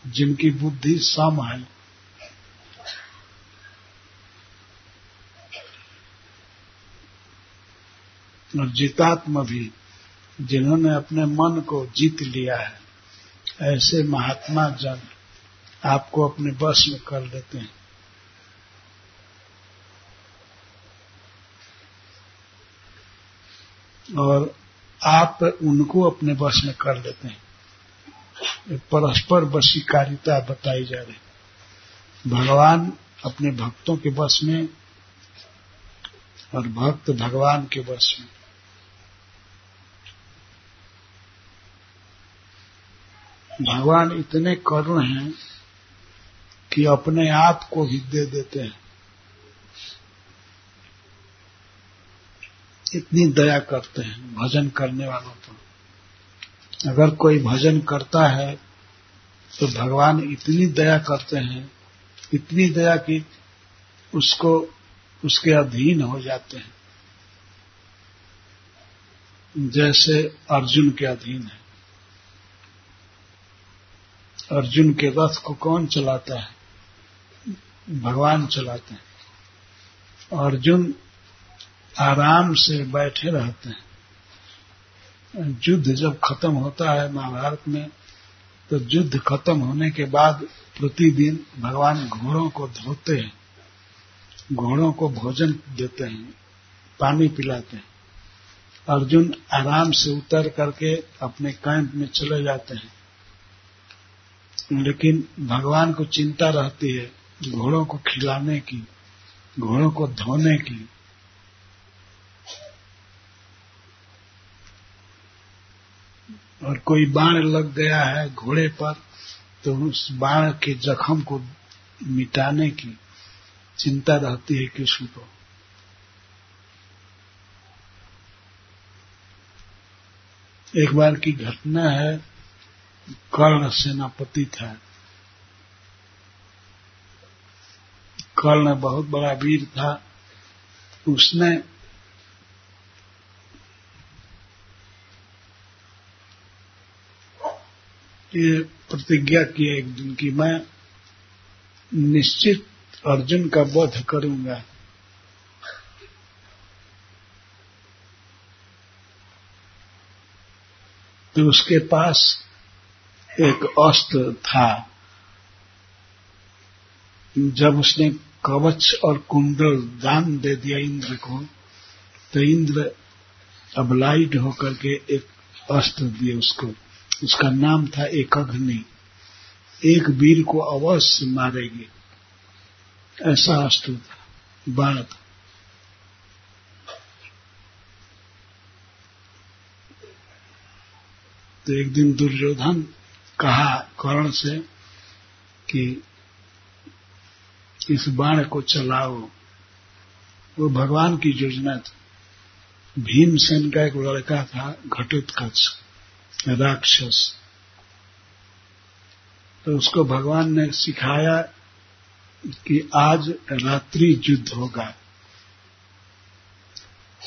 जिनकी बुद्धि सम है। और जितात्म भी, जिन्होंने अपने मन को जीत लिया है, ऐसे महात्मा जन आपको अपने बस में कर लेते हैं। और आप उनको अपने बस में कर लेते हैं। परस्पर वशीकारिता बताई जा रही भगवान अपने भक्तों के बस में और भक्त भगवान के बस में। भगवान इतने करुण हैं कि अपने आप को भी दे देते हैं। इतनी दया करते हैं, भजन करने वालों पर अगर कोई भजन करता है तो भगवान इतनी दया करते हैं, इतनी दया कि उसको, उसके अधीन हो जाते हैं। जैसे अर्जुन के अधीन है। अर्जुन के रथ को कौन चलाता है? भगवान चलाते हैं। अर्जुन आराम से बैठे रहते हैं। युद्ध जब खत्म होता है महाभारत में तो युद्ध खत्म होने के बाद प्रतिदिन भगवान घोड़ों को धोते हैं, घोड़ों को भोजन देते हैं, पानी पिलाते हैं। अर्जुन आराम से उतर करके अपने कैंप में चले जाते हैं। लेकिन भगवान को चिंता रहती है घोड़ों को खिलाने की, घोड़ों को धोने की। और कोई बाण लग गया है घोड़े पर तो उस बाण के जख्म को मिटाने की चिंता रहती है कृष्ण को। एक बार की घटना है, कर्ण सेनापति था। कर्ण बहुत बड़ा वीर था। उसने ये प्रतिज्ञा की एक दिन की, मैं निश्चित अर्जुन का वध करूँगा। तो उसके पास एक अस्त्र था। जब उसने कवच और कुंडल दान दे दिया इंद्र को तो इंद्र अबलाइड होकर के एक अस्त्र दिए उसको। उसका नाम था एक अग्नि। एक वीर को अवश्य मारेगी। ऐसा अस्त्र था। बाण था। तो एक दिन दुर्योधन कहा कर्ण से कि इस बाण को चलाओ। वो भगवान की योजना थी। भीमसेन का एक लड़का था घटित घटोत्कच, राक्षस। तो उसको भगवान ने सिखाया कि आज रात्रि युद्ध होगा।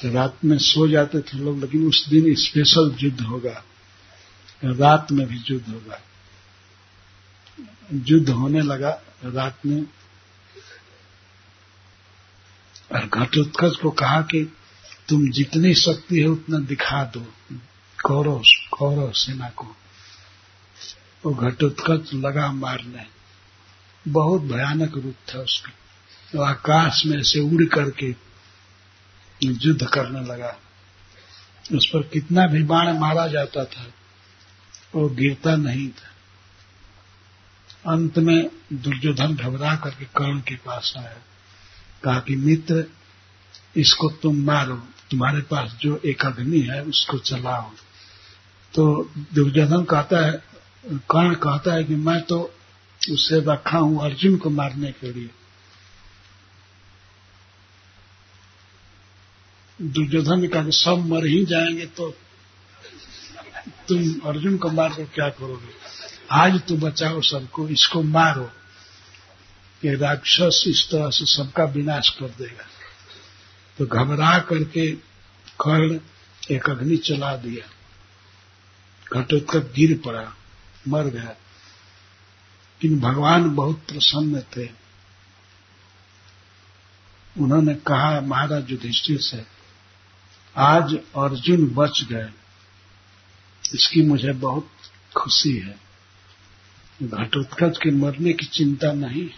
रात में सो जाते थे लोग, लेकिन उस दिन स्पेशल युद्ध होगा। रात में भी युद्ध होगा। युद्ध होने लगा, रात में और घटोत्कच को कहा कि तुम जितनी शक्ति है उतना दिखा दो। कौरव कौरव सेना को। वो घटोत्कच लगा मारने। बहुत भयानक रूप था उसका। तो आकाश में से उड़ करके युद्ध करने लगा। उस पर कितना भी बाण मारा जाता था, वो गिरता नहीं था। अंत में दुर्योधन घबरा करके कर्ण के पास आया। कहा कि, मित्र, इसको तुम मारो। तुम्हारे पास जो एक अग्नि है, उसको चलाओ। तो दुर्योधन कहता है, कर्ण कहता है कि, मैं तो उसे रखा हूँ, अर्जुन को मारने के लिए। दुर्योधन कहा कि, सब मर ही जाएँगे तो तुम अर्जुन को मार कर क्या करोगे? आज तो बचाओ सबको, इसको मारो। कि राक्षस इस तरह से सबका विनाश कर देगा। तो घबरा करके कर्ण एक अग्नि चला दिया। घटोत्कच गिर पड़ा, मर गया। लेकिन भगवान बहुत प्रसन्न थे। उन्होंने कहा, महाराज युधिष्ठिर से, आज अर्जुन बच गए। इसकी मुझे बहुत खुशी है। घटोत्कच के मरने की चिंता नहीं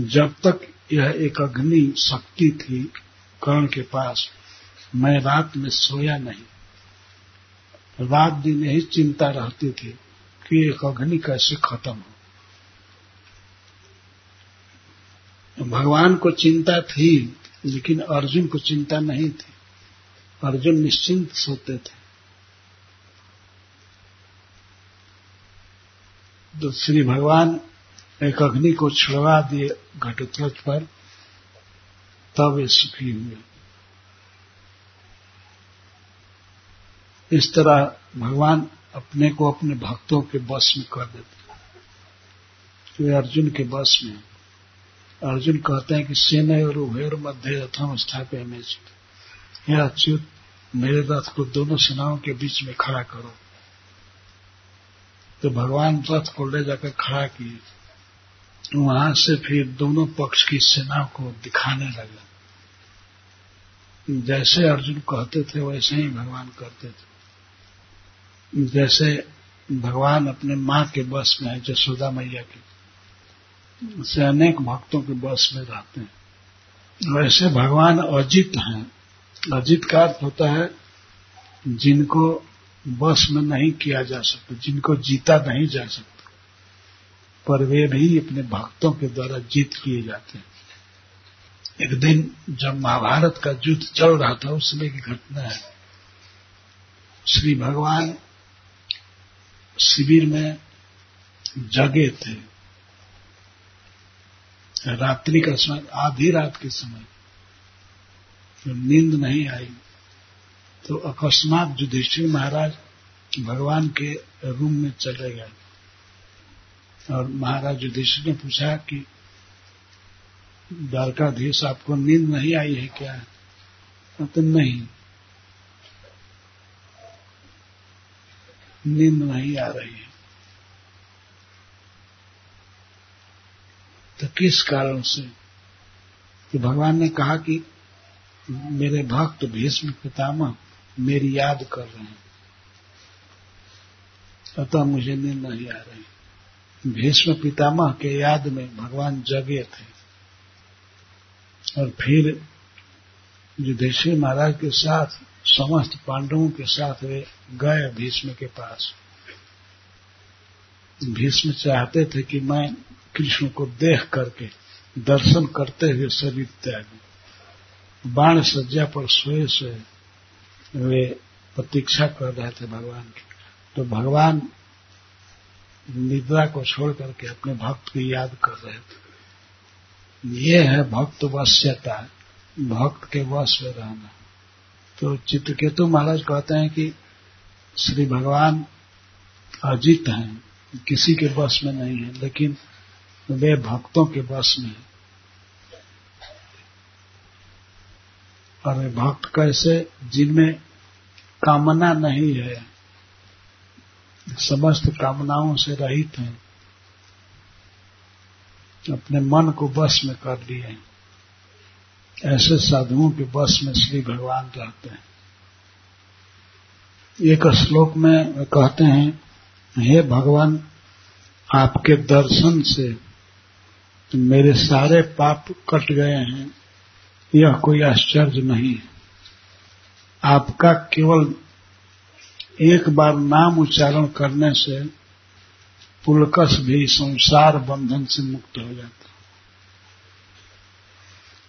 जब तक यह एक अग्नि शक्ति थी कर्ण के पास, मैं रात में सोया नहीं। रात दिन यही चिंता रहती थी कि एक अग्नि कैसे खत्म हो। भगवान को चिंता थी, लेकिन अर्जुन को चिंता नहीं थी। अर्जुन निश्चिंत सोते थे। तो श्री भगवान एक अग्नि को छुड़वा दिए घटोत्कच पर, तब वे सुखी हुए। इस तरह भगवान अपने को अपने भक्तों के बस में कर देते वे अर्जुन के बस में। अर्जुन कहते हैं कि सेना और उभेर मध्य रथम स्थापे में हे अच्युत, मेरे रथ को दोनों सेनाओं के बीच में खड़ा करो। तो भगवान रथ को ले जाकर खड़ा किए। वहाँ से फिर दोनों पक्ष की सेना को दिखाने लगा। जैसे अर्जुन कहते थे, वैसे ही भगवान करते थे। जैसे भगवान अपने माँ के बस में है जसोदा मैया के से अनेक भक्तों के बस में रहते हैं। वैसे भगवान अजित हैं। अजित का अर्थ होता है, जिनको बस में नहीं किया जा सकता, जिनको जीता नहीं जा सकता। पर वे भी अपने भक्तों के द्वारा जीत किए जाते हैं। एक दिन जब महाभारत का युद्ध चल रहा था उस समय की घटना है। श्री भगवान शिविर में जगे थे। रात्रि का समय, आधी रात के समय। तो नींद नहीं आई। तो अकस्मात युधिष्ठिर महाराज भगवान के रूम में चले गए। और महाराज युधिष्ठिर ने पूछा कि द्वारकाधीश, आपको नींद नहीं आई है क्या? तो नहीं. नींद नहीं आ रही है। तो किस कारण से? कि भगवान ने कहा कि मेरे भक्त भीष्म पितामह मेरी याद कर रहे हैं। अतः मुझे नींद नहीं आ रही। भीष्म पितामह के याद में भगवान जगे थे। और फिर युधिष्ठिर महाराज के साथ, समस्त पांडवों के साथ वे गए भीष्म के पास। भीष्म चाहते थे कि मैं कृष्ण को देख करके दर्शन करते हुए शरीर त्याग बाण सज्जा पर सोए सोए वे प्रतीक्षा कर रहे थे भगवान की। तो भगवान निद्रा को छोड़ करके अपने भक्त को याद कर रहे थे। ये है भक्त वश्यता भक्त के वश में रहना। तो चित्रकेतु महाराज कहते हैं कि श्री भगवान अजित हैं, किसी के वश में नहीं है, लेकिन वे भक्तों के वश में है। और भक्त कैसे? जिनमें कामना नहीं है। समस्त कामनाओं से रहित हैं। अपने मन को बस में कर लिए ऐसे साधुओं के बस में श्री भगवान रहते हैं। एक श्लोक में कहते हैं, हे भगवान, आपके दर्शन से मेरे सारे पाप कट गए हैं। यह कोई आश्चर्य नहीं आपका केवल एक बार नाम उच्चारण करने से पुलकस भी संसार बंधन से मुक्त हो जाता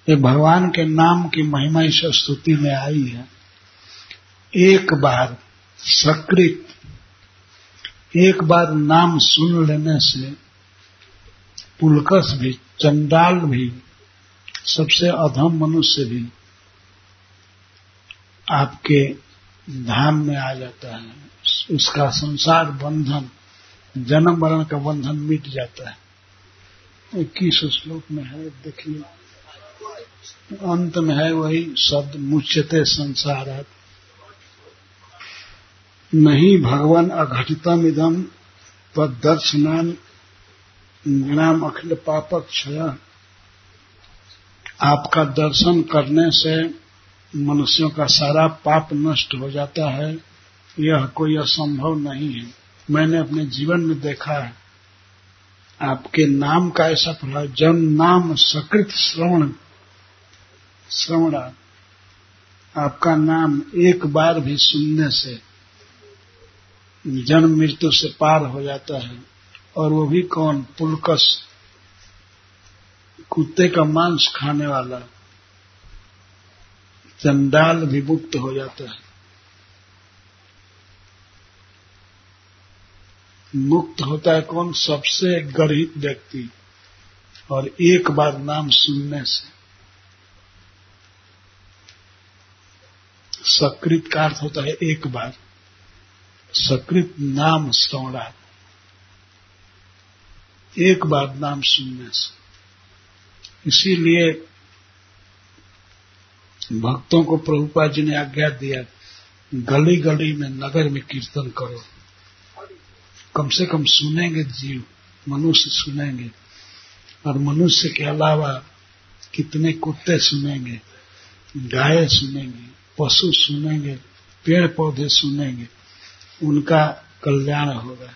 ये भगवान के नाम की महिमा इस स्तुति में आई है। एक बार सकृत, एक बार नाम सुन लेने से पुलकस भी, चंडाल भी, सबसे अधम मनुष्य भी आपके धाम में आ जाता है। उसका संसार बंधन, जन्म मरण का बंधन मिट जाता है। इक्कीस श्लोक में है, देखिए। अंत में है वही शब्द मुच्यते संसार नहीं भगवान अघटितम इदम तदर्शनान नाम अखिल पापक क्षय आपका दर्शन करने से मनुष्यों का सारा पाप नष्ट हो जाता है। यह कोई असंभव नहीं है। मैंने अपने जीवन में देखा है। आपके नाम का ऐसा प्रभाव जन नाम सकृत श्रवण। श्रवणा। आपका नाम एक बार भी सुनने से जन्म मृत्यु से पार हो जाता है। और वो भी कौन? पुलकस। कुत्ते का मांस खाने वाला। चंडाल भी मुक्त हो जाता है। मुक्त होता है कौन? सबसे गरीब व्यक्ति और एक बार नाम सुनने से। सकृत का अर्थ होता है एक बार। सकृत नाम श्रवणा एक बार नाम सुनने से। इसीलिए भक्तों को प्रभुपा जी ने आज्ञा दिया गली गली में, नगर में कीर्तन करो। कम से कम सुनेंगे जीव, मनुष्य सुनेंगे। और मनुष्य के अलावा कितने कुत्ते सुनेंगे, गाय सुनेंगे, पशु सुनेंगे पेड़ पौधे सुनेंगे, उनका कल्याण होगा।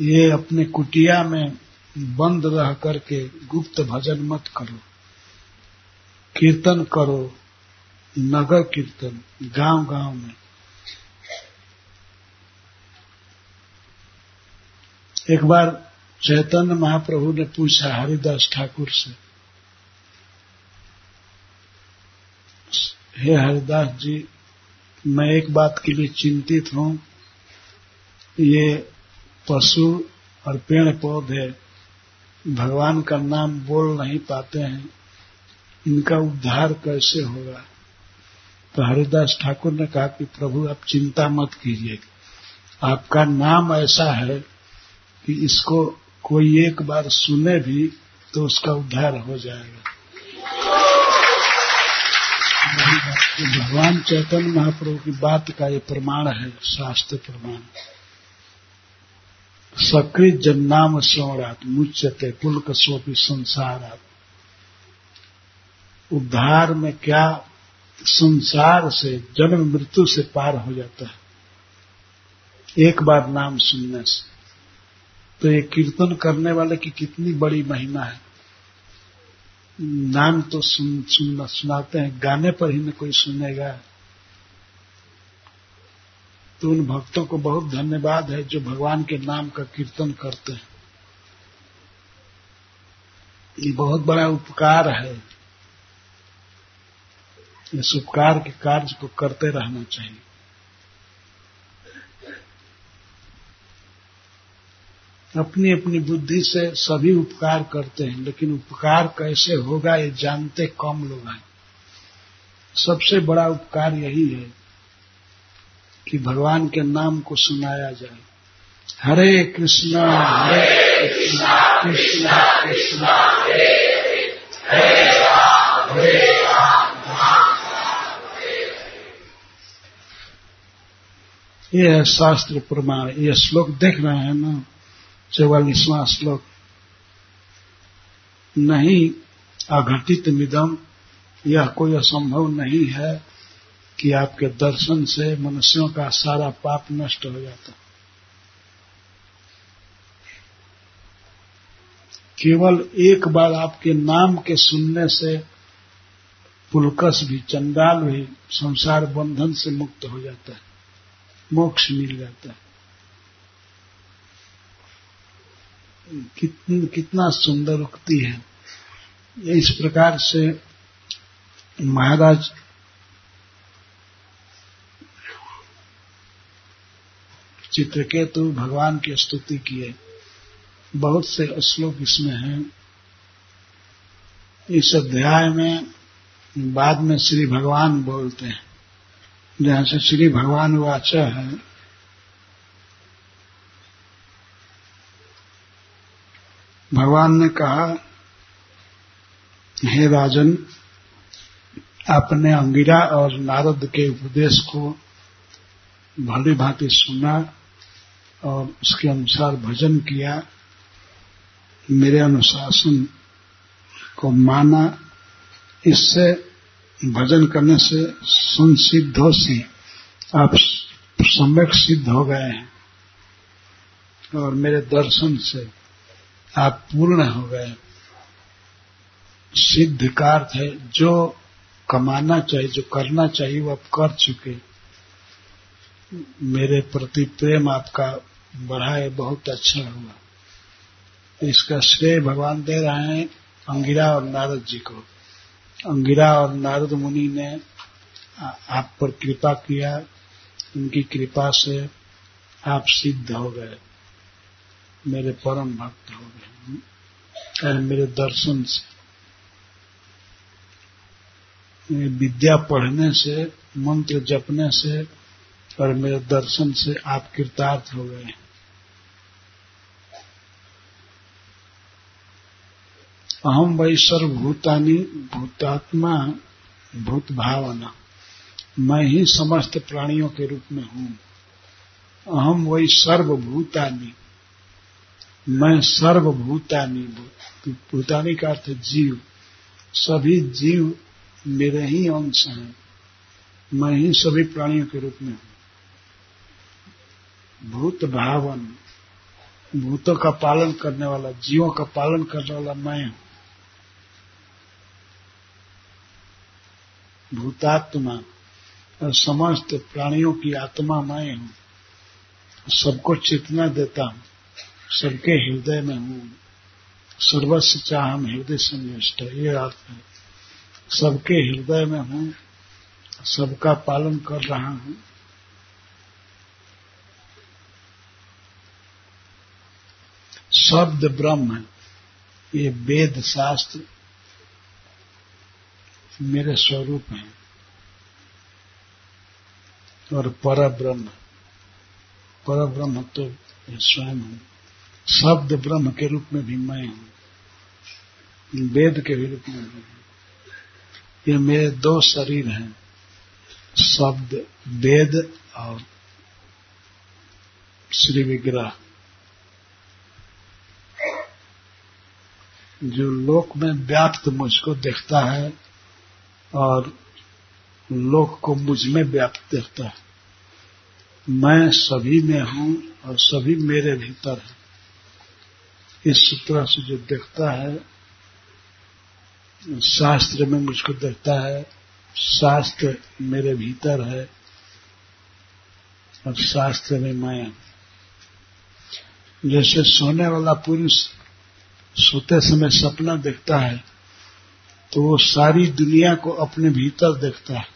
ये अपने कुटिया में बंद रह करके गुप्त भजन मत करो। कीर्तन करो, नगर कीर्तन गाँव गाँव में। एक बार चैतन्य महाप्रभु ने पूछा, हरिदास ठाकुर से, हे हरिदास जी, मैं एक बात के लिए चिंतित हूँ। ये पशु और पेड़ पौधे भगवान का नाम बोल नहीं पाते हैं। इनका उद्धार कैसे होगा? तो हरिदास ठाकुर ने कहा कि प्रभु, आप चिंता मत कीजिए। आपका नाम ऐसा है कि इसको कोई एक बार सुने भी तो उसका उद्धार हो जाएगा। भगवान चैतन्य महाप्रभु की बात का ये प्रमाण है, शास्त्र प्रमाण। सकृत जन्नाम श्रवणात् मुच्यते पुलक सोपी संसारात। उद्धार में क्या संसार से जन्म मृत्यु से पार हो जाता है? एक बार नाम सुनने से। तो ये कीर्तन करने वाले की कितनी बड़ी महिमा है। नाम तो सुन, सुन सुनाते हैं। गाने पर ही न कोई सुनेगा। तो उन भक्तों को बहुत धन्यवाद है जो भगवान के नाम का कीर्तन करते हैं। ये बहुत बड़ा उपकार है। इस उपकार के कार्य को करते रहना चाहिए। अपनी अपनी बुद्धि से सभी उपकार करते हैं, लेकिन उपकार कैसे होगा ये जानते कम लोग हैं। सबसे बड़ा उपकार यही है कि भगवान के नाम को सुनाया जाए। हरे कृष्णा हरे कृष्णा कृष्णा कृष्णा, हरे हरे हरे ये है शास्त्र प्रमाण, ये श्लोक देख रहे हैं ना, चौवालीसवां श्लोक। नहीं, अघटित मिदम यह कोई असंभव नहीं है कि आपके दर्शन से मनुष्यों का सारा पाप नष्ट हो जाता। केवल एक बार आपके नाम के सुनने से पुलकस भी चंडाल भी संसार बंधन से मुक्त हो जाता है। मोक्ष मिल जाता है। कितन, कितना सुंदर उक्ति है। इस प्रकार से महाराज चित्रकेतु भगवान की स्तुति किए। बहुत से श्लोक इसमें हैं। इस अध्याय में बाद में श्री भगवान बोलते हैं। जहाँ से श्री भगवान वाचा है। भगवान ने कहा, हे राजन, आपने अंगिरा और नारद के उपदेश को भली भांति सुना और उसके अनुसार भजन किया। मेरे अनुशासन को माना। इससे भजन करने से संसिद्धो से। आप सम्यक सिद्ध हो गए हैं। और मेरे दर्शन से आप पूर्ण हो गए सिद्ध का अर्थ है, जो कमाना चाहिए, जो करना चाहिए, वो आप कर चुके मेरे प्रति प्रेम आपका बढ़ा है बहुत अच्छा हुआ। इसका श्रेय भगवान दे रहे हैं अंगिरा और नारद जी को। अंगिरा और नारद मुनि ने आप पर कृपा किया, उनकी कृपा से आप सिद्ध हो गए। मेरे परम भक्त हो गए। और मेरे दर्शन से। विद्या पढ़ने से, मंत्र जपने से और मेरे दर्शन से आप कृतार्थ हो गए। अहम वही सर्वभूतानी भूतात्मा भूत भावना मैं ही समस्त प्राणियों के रूप में हूँ। अहम वही सर्वभूतानी। मैं सर्वभूतानी भूतानी का अर्थ जीव। सभी जीव मेरे ही अंश हैं। मैं ही सभी प्राणियों के रूप में हूँ। भूत भावन भूतों का पालन करने वाला, जीवों का पालन करने वाला मैं हूँ। भूतात्मा, समस्त प्राणियों की आत्मा मैं हूँ। सबको चेतना देता हूँ, सबके हृदय में हूँ। सर्वस्व चाहम हृदय संनिष्ठ, ये अर्थ है। सबके हृदय में हूँ, सबका पालन कर रहा हूँ। शब्द ब्रह्म, ये वेद शास्त्र मेरे स्वरूप हैं और पर ब्रह्म पर ब्रह्म तो स्वयं हूँ। शब्द ब्रह्म के रूप में भी मैं हूँ। वेद के भी रूप में भी। हूँ ये मेरे दो शरीर हैं, शब्द, वेद और श्री विग्रह। जो लोक में व्याप्त मुझको देखता है और लोक को मुझमें व्याप्त देखता है। मैं सभी में हूँ और सभी मेरे भीतर है। इस तरह से जो देखता है, शास्त्र में मुझको देखता है, शास्त्र मेरे भीतर है और शास्त्र में मैं जैसे सोने वाला पुरुष सोते समय सपना देखता है तो वो सारी दुनिया को अपने भीतर देखता है।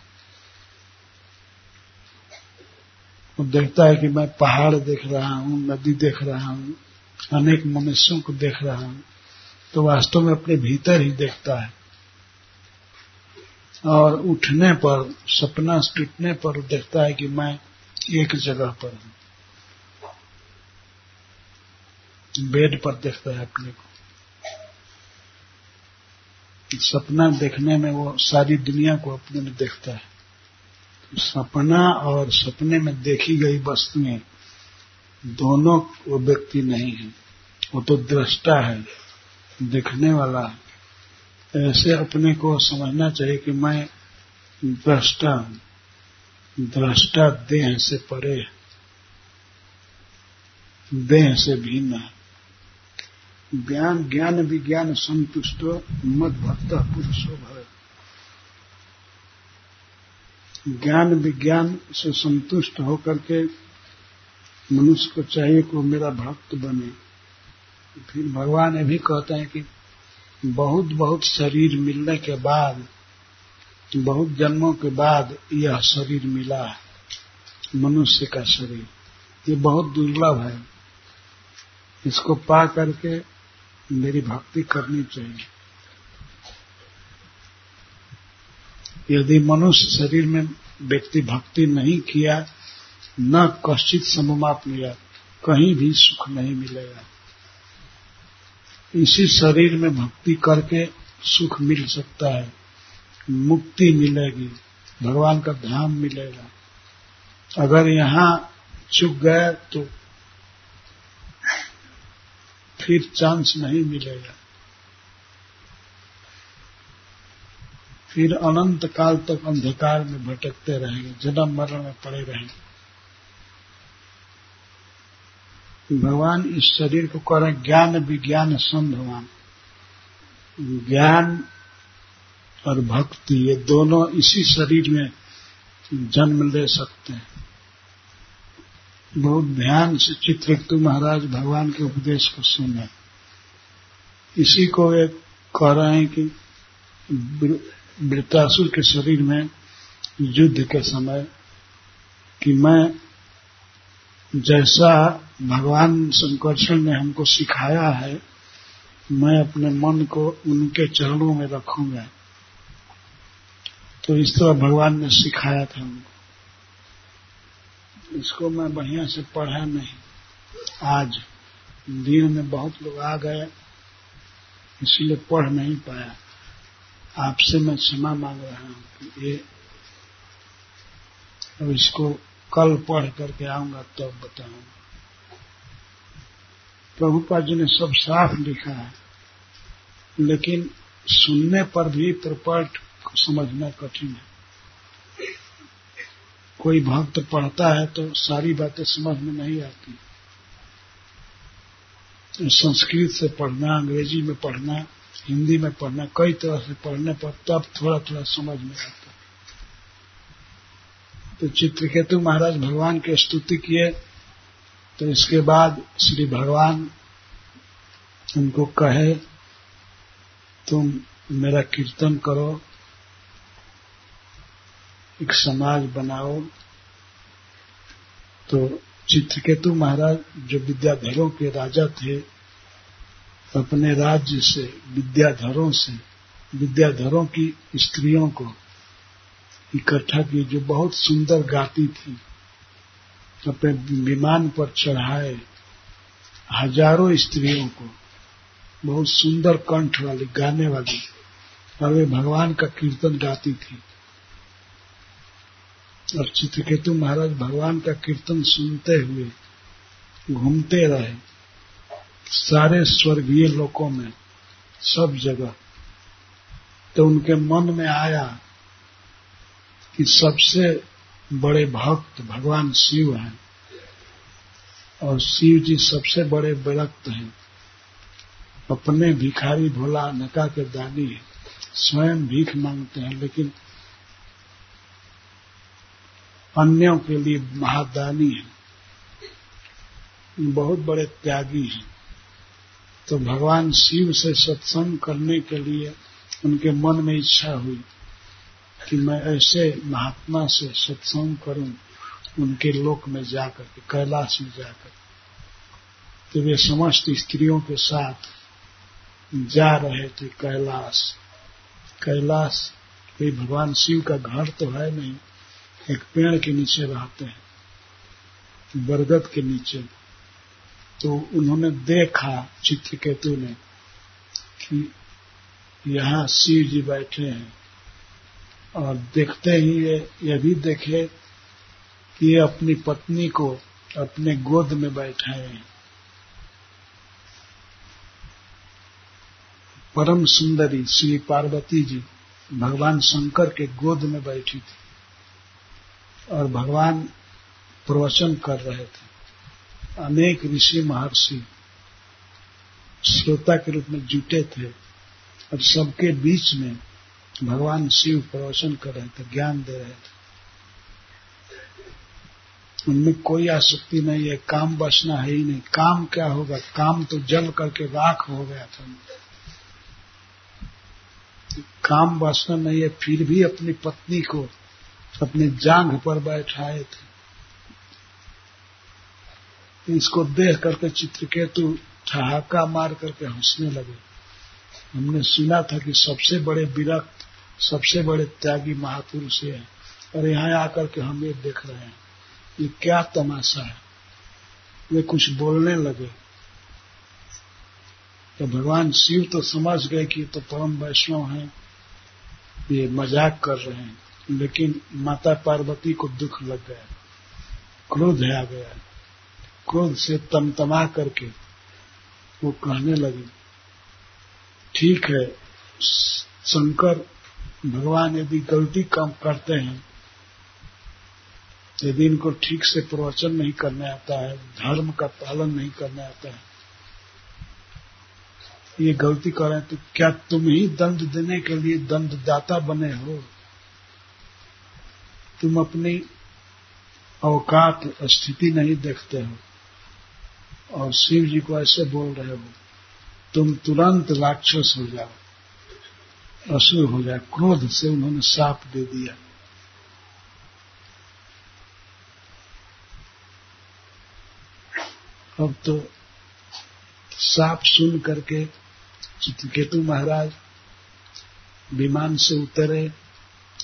वो देखता है कि मैं पहाड़ देख रहा हूँ, नदी देख रहा हूँ, अनेक मनुष्यों को देख रहा हूँ तो वास्तव में अपने भीतर ही देखता है। और उठने पर, सपना टूटने पर देखता है कि मैं एक जगह पर हूँ। बेड पर देखता है अपने को। सपना देखने में वो सारी दुनिया को अपने में देखता है। सपना और सपने में देखी गई वस्तुएँ दोनों वो व्यक्ति नहीं है। वो तो दृष्टा है, देखने वाला है। ऐसे अपने को समझना चाहिए कि मैं दृष्टा हूँ। दृष्टा देह से परे देह से भिन्न है। ज्ञान ज्ञान विज्ञान संतुष्ट मत भक्त, पुरुषो भय ज्ञान विज्ञान से संतुष्ट होकर के मनुष्य को चाहिए कि मेरा भक्त बने। फिर भगवान ये भी कहते हैं कि बहुत बहुत शरीर मिलने के बाद, बहुत जन्मों के बाद यह शरीर मिला है, मनुष्य का शरीर। ये बहुत दुर्लभ है। इसको पा करके मेरी भक्ति करनी चाहिए। यदि मनुष्य शरीर में व्यक्ति भक्ति नहीं किया, न कश्चित सममाप मिला कहीं भी सुख नहीं मिलेगा। इसी शरीर में भक्ति करके सुख मिल सकता है, मुक्ति मिलेगी, भगवान का ध्यान मिलेगा। अगर यहाँ चुक गए तो फिर चांस नहीं मिलेगा। फिर अनंत काल तक अंधकार में भटकते रहेंगे जन्म मरण में पड़े रहेंगे। भगवान इस शरीर को कह रहे ज्ञान विज्ञान संभवान। ज्ञान और भक्ति, ये दोनों इसी शरीर में जन्म ले सकते हैं। बहुत ध्यान से चित्रकेतु महाराज भगवान के उपदेश को सुने। इसी को एक कह रहे हैं कि वृत्तासुर के शरीर में युद्ध के समय कि मैं जैसा भगवान शंकरषण ने हमको सिखाया है, मैं अपने मन को उनके चरणों में रखूँगा। तो इस तरह भगवान ने सिखाया था हमको। इसको मैं बढ़िया से पढ़ा नहीं। आज दिन में बहुत लोग आ गए, इसलिए पढ़ नहीं पाया। आपसे मैं क्षमा मांग रहा हूँ कि ये अब इसको कल पढ़ करके आऊँगा, तब तो बताऊँगा। प्रभुपा जी ने सब साफ़ लिखा है, लेकिन सुनने पर भी प्रपट समझना कठिन है। कोई भक्त पढ़ता है तो सारी बातें समझ में नहीं आती। संस्कृत से पढ़ना, अंग्रेज़ी में पढ़ना, हिंदी में पढ़ना, कई तरह से पढ़ने पर तब थोड़ा थोड़ा समझ में आता। तो चित्रकेतु महाराज भगवान की स्तुति किए तो इसके बाद श्री भगवान उनको कहे, तुम मेरा कीर्तन करो एक समाज बनाओ। तो चित्रकेतु महाराज जो विद्याधरों के राजा थे, अपने राज्य से, विद्याधरों से, विद्याधरों की स्त्रियों को इकट्ठा की जो बहुत सुंदर गाती थी, अपने विमान पर चढ़ाए, हज़ारों स्त्रियों को, बहुत सुंदर कंठ वाली, गाने वाली, और वे भगवान का कीर्तन गाती थी। और चित्रकेतु महाराज भगवान का कीर्तन सुनते हुए घूमते रहे। सारे स्वर्गीय लोकों में सब जगह। तो उनके मन में आया कि सबसे बड़े भक्त भगवान शिव हैं और शिव जी सबसे बड़े विरक्त हैं। अपने भिखारी भोला नका के दानी स्वयं भीख मांगते हैं, लेकिन अन्यों के लिए महादानी है। बहुत बड़े त्यागी हैं। तो भगवान शिव से सत्संग करने के लिए उनके मन में इच्छा हुई कि मैं ऐसे महात्मा से सत्संग करूँ, उनके लोक में जाकर के कैलाश में जाकर। तो वे समस्त स्त्रियों के साथ जा रहे थे कैलाश। कैलाश भगवान शिव का घर तो है नहीं एक पेड़ के नीचे रहते हैं, बरगद के नीचे। तो उन्होंने देखा चित्रकेतु ने कि यहाँ शिव जी बैठे हैं और देखते ही ये ये भी देखे कि ये अपनी पत्नी को अपने गोद में बैठाए हैं। परम सुंदरी श्री पार्वती जी भगवान शंकर के गोद में बैठी थी। और भगवान प्रवचन कर रहे थे। अनेक ऋषि महर्षि श्रोता के रूप में जुटे थे और सबके बीच में भगवान शिव प्रवचन कर रहे थे, ज्ञान दे रहे थे। उनमें कोई आसक्ति नहीं है, काम बचना है ही नहीं। काम क्या होगा? काम तो जल करके राख हो गया था। काम बचना नहीं है, फिर भी अपनी पत्नी को अपनी जांघ पर बैठाए थे। इसको देख करके चित्रकेतु ठहाका मार करके हंसने लगे। हमने सुना था कि सबसे बड़े विरक्त, सबसे बड़े त्यागी महापुरुष है। और यहाँ आकर के हम ये देख रहे हैं, ये क्या तमाशा है। वे कुछ बोलने लगे। तो भगवान शिव तो समझ गए कि तो परम वैष्णव हैं, ये मज़ाक कर रहे हैं। लेकिन माता पार्वती को दुख लग गया। क्रोध आ गया। क्रोध से तमतमा करके वो कहने लगी, ठीक है, शंकर, भगवान यदि गलती कम करते हैं, यदि इनको ठीक से प्रवचन नहीं करने आता है, धर्म का पालन नहीं करने आता है, ये गलती करें तो क्या तुम ही दंड देने के लिए दंडदाता बने हो? तुम अपनी अवकात स्थिति नहीं देखते हो। और शिव जी को ऐसे बोल रहे हो, तुम तुरंत राक्षस हो जाओ असुर हो जाए क्रोध से उन्होंने साप दे दिया। अब तो साफ़ सुन करके चित्रकेतु महाराज विमान से उतरे।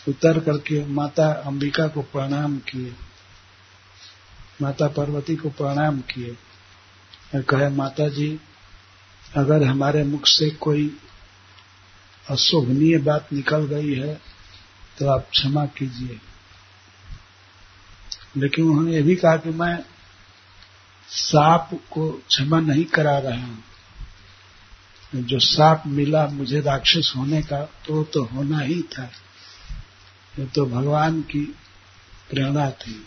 उतर करके माता अंबिका को प्रणाम किए। माता पार्वती को प्रणाम किए। और कहे माता जी अगर हमारे मुख से कोई अशोभनीय बात निकल गई है तो आप क्षमा कीजिए। लेकिन उन्होंने ये भी कहा कि मैं सांप को क्षमा नहीं करा रहा हूँ। जो सांप मिला मुझे राक्षस होने का तो तो होना ही था। ये तो भगवान की प्रेरणा थी।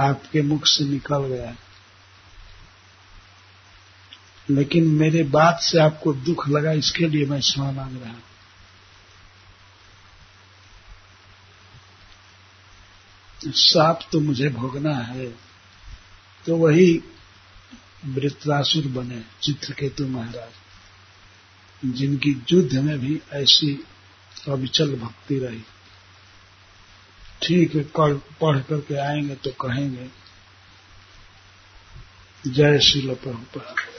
आपके मुख से निकल गया। लेकिन मेरे बात से आपको दुख लगा, इसके लिए मैं क्षमा मांग रहा हूँ। साप तो मुझे भोगना है तो वही वृत्रासुर बने, चित्रकेतु महाराज, जिनकी युद्ध में भी ऐसी अविचल भक्ति रही। ठीक है कल पढ़ करके आएँगे तो कहेंगे जय श्रील प्रभुपाद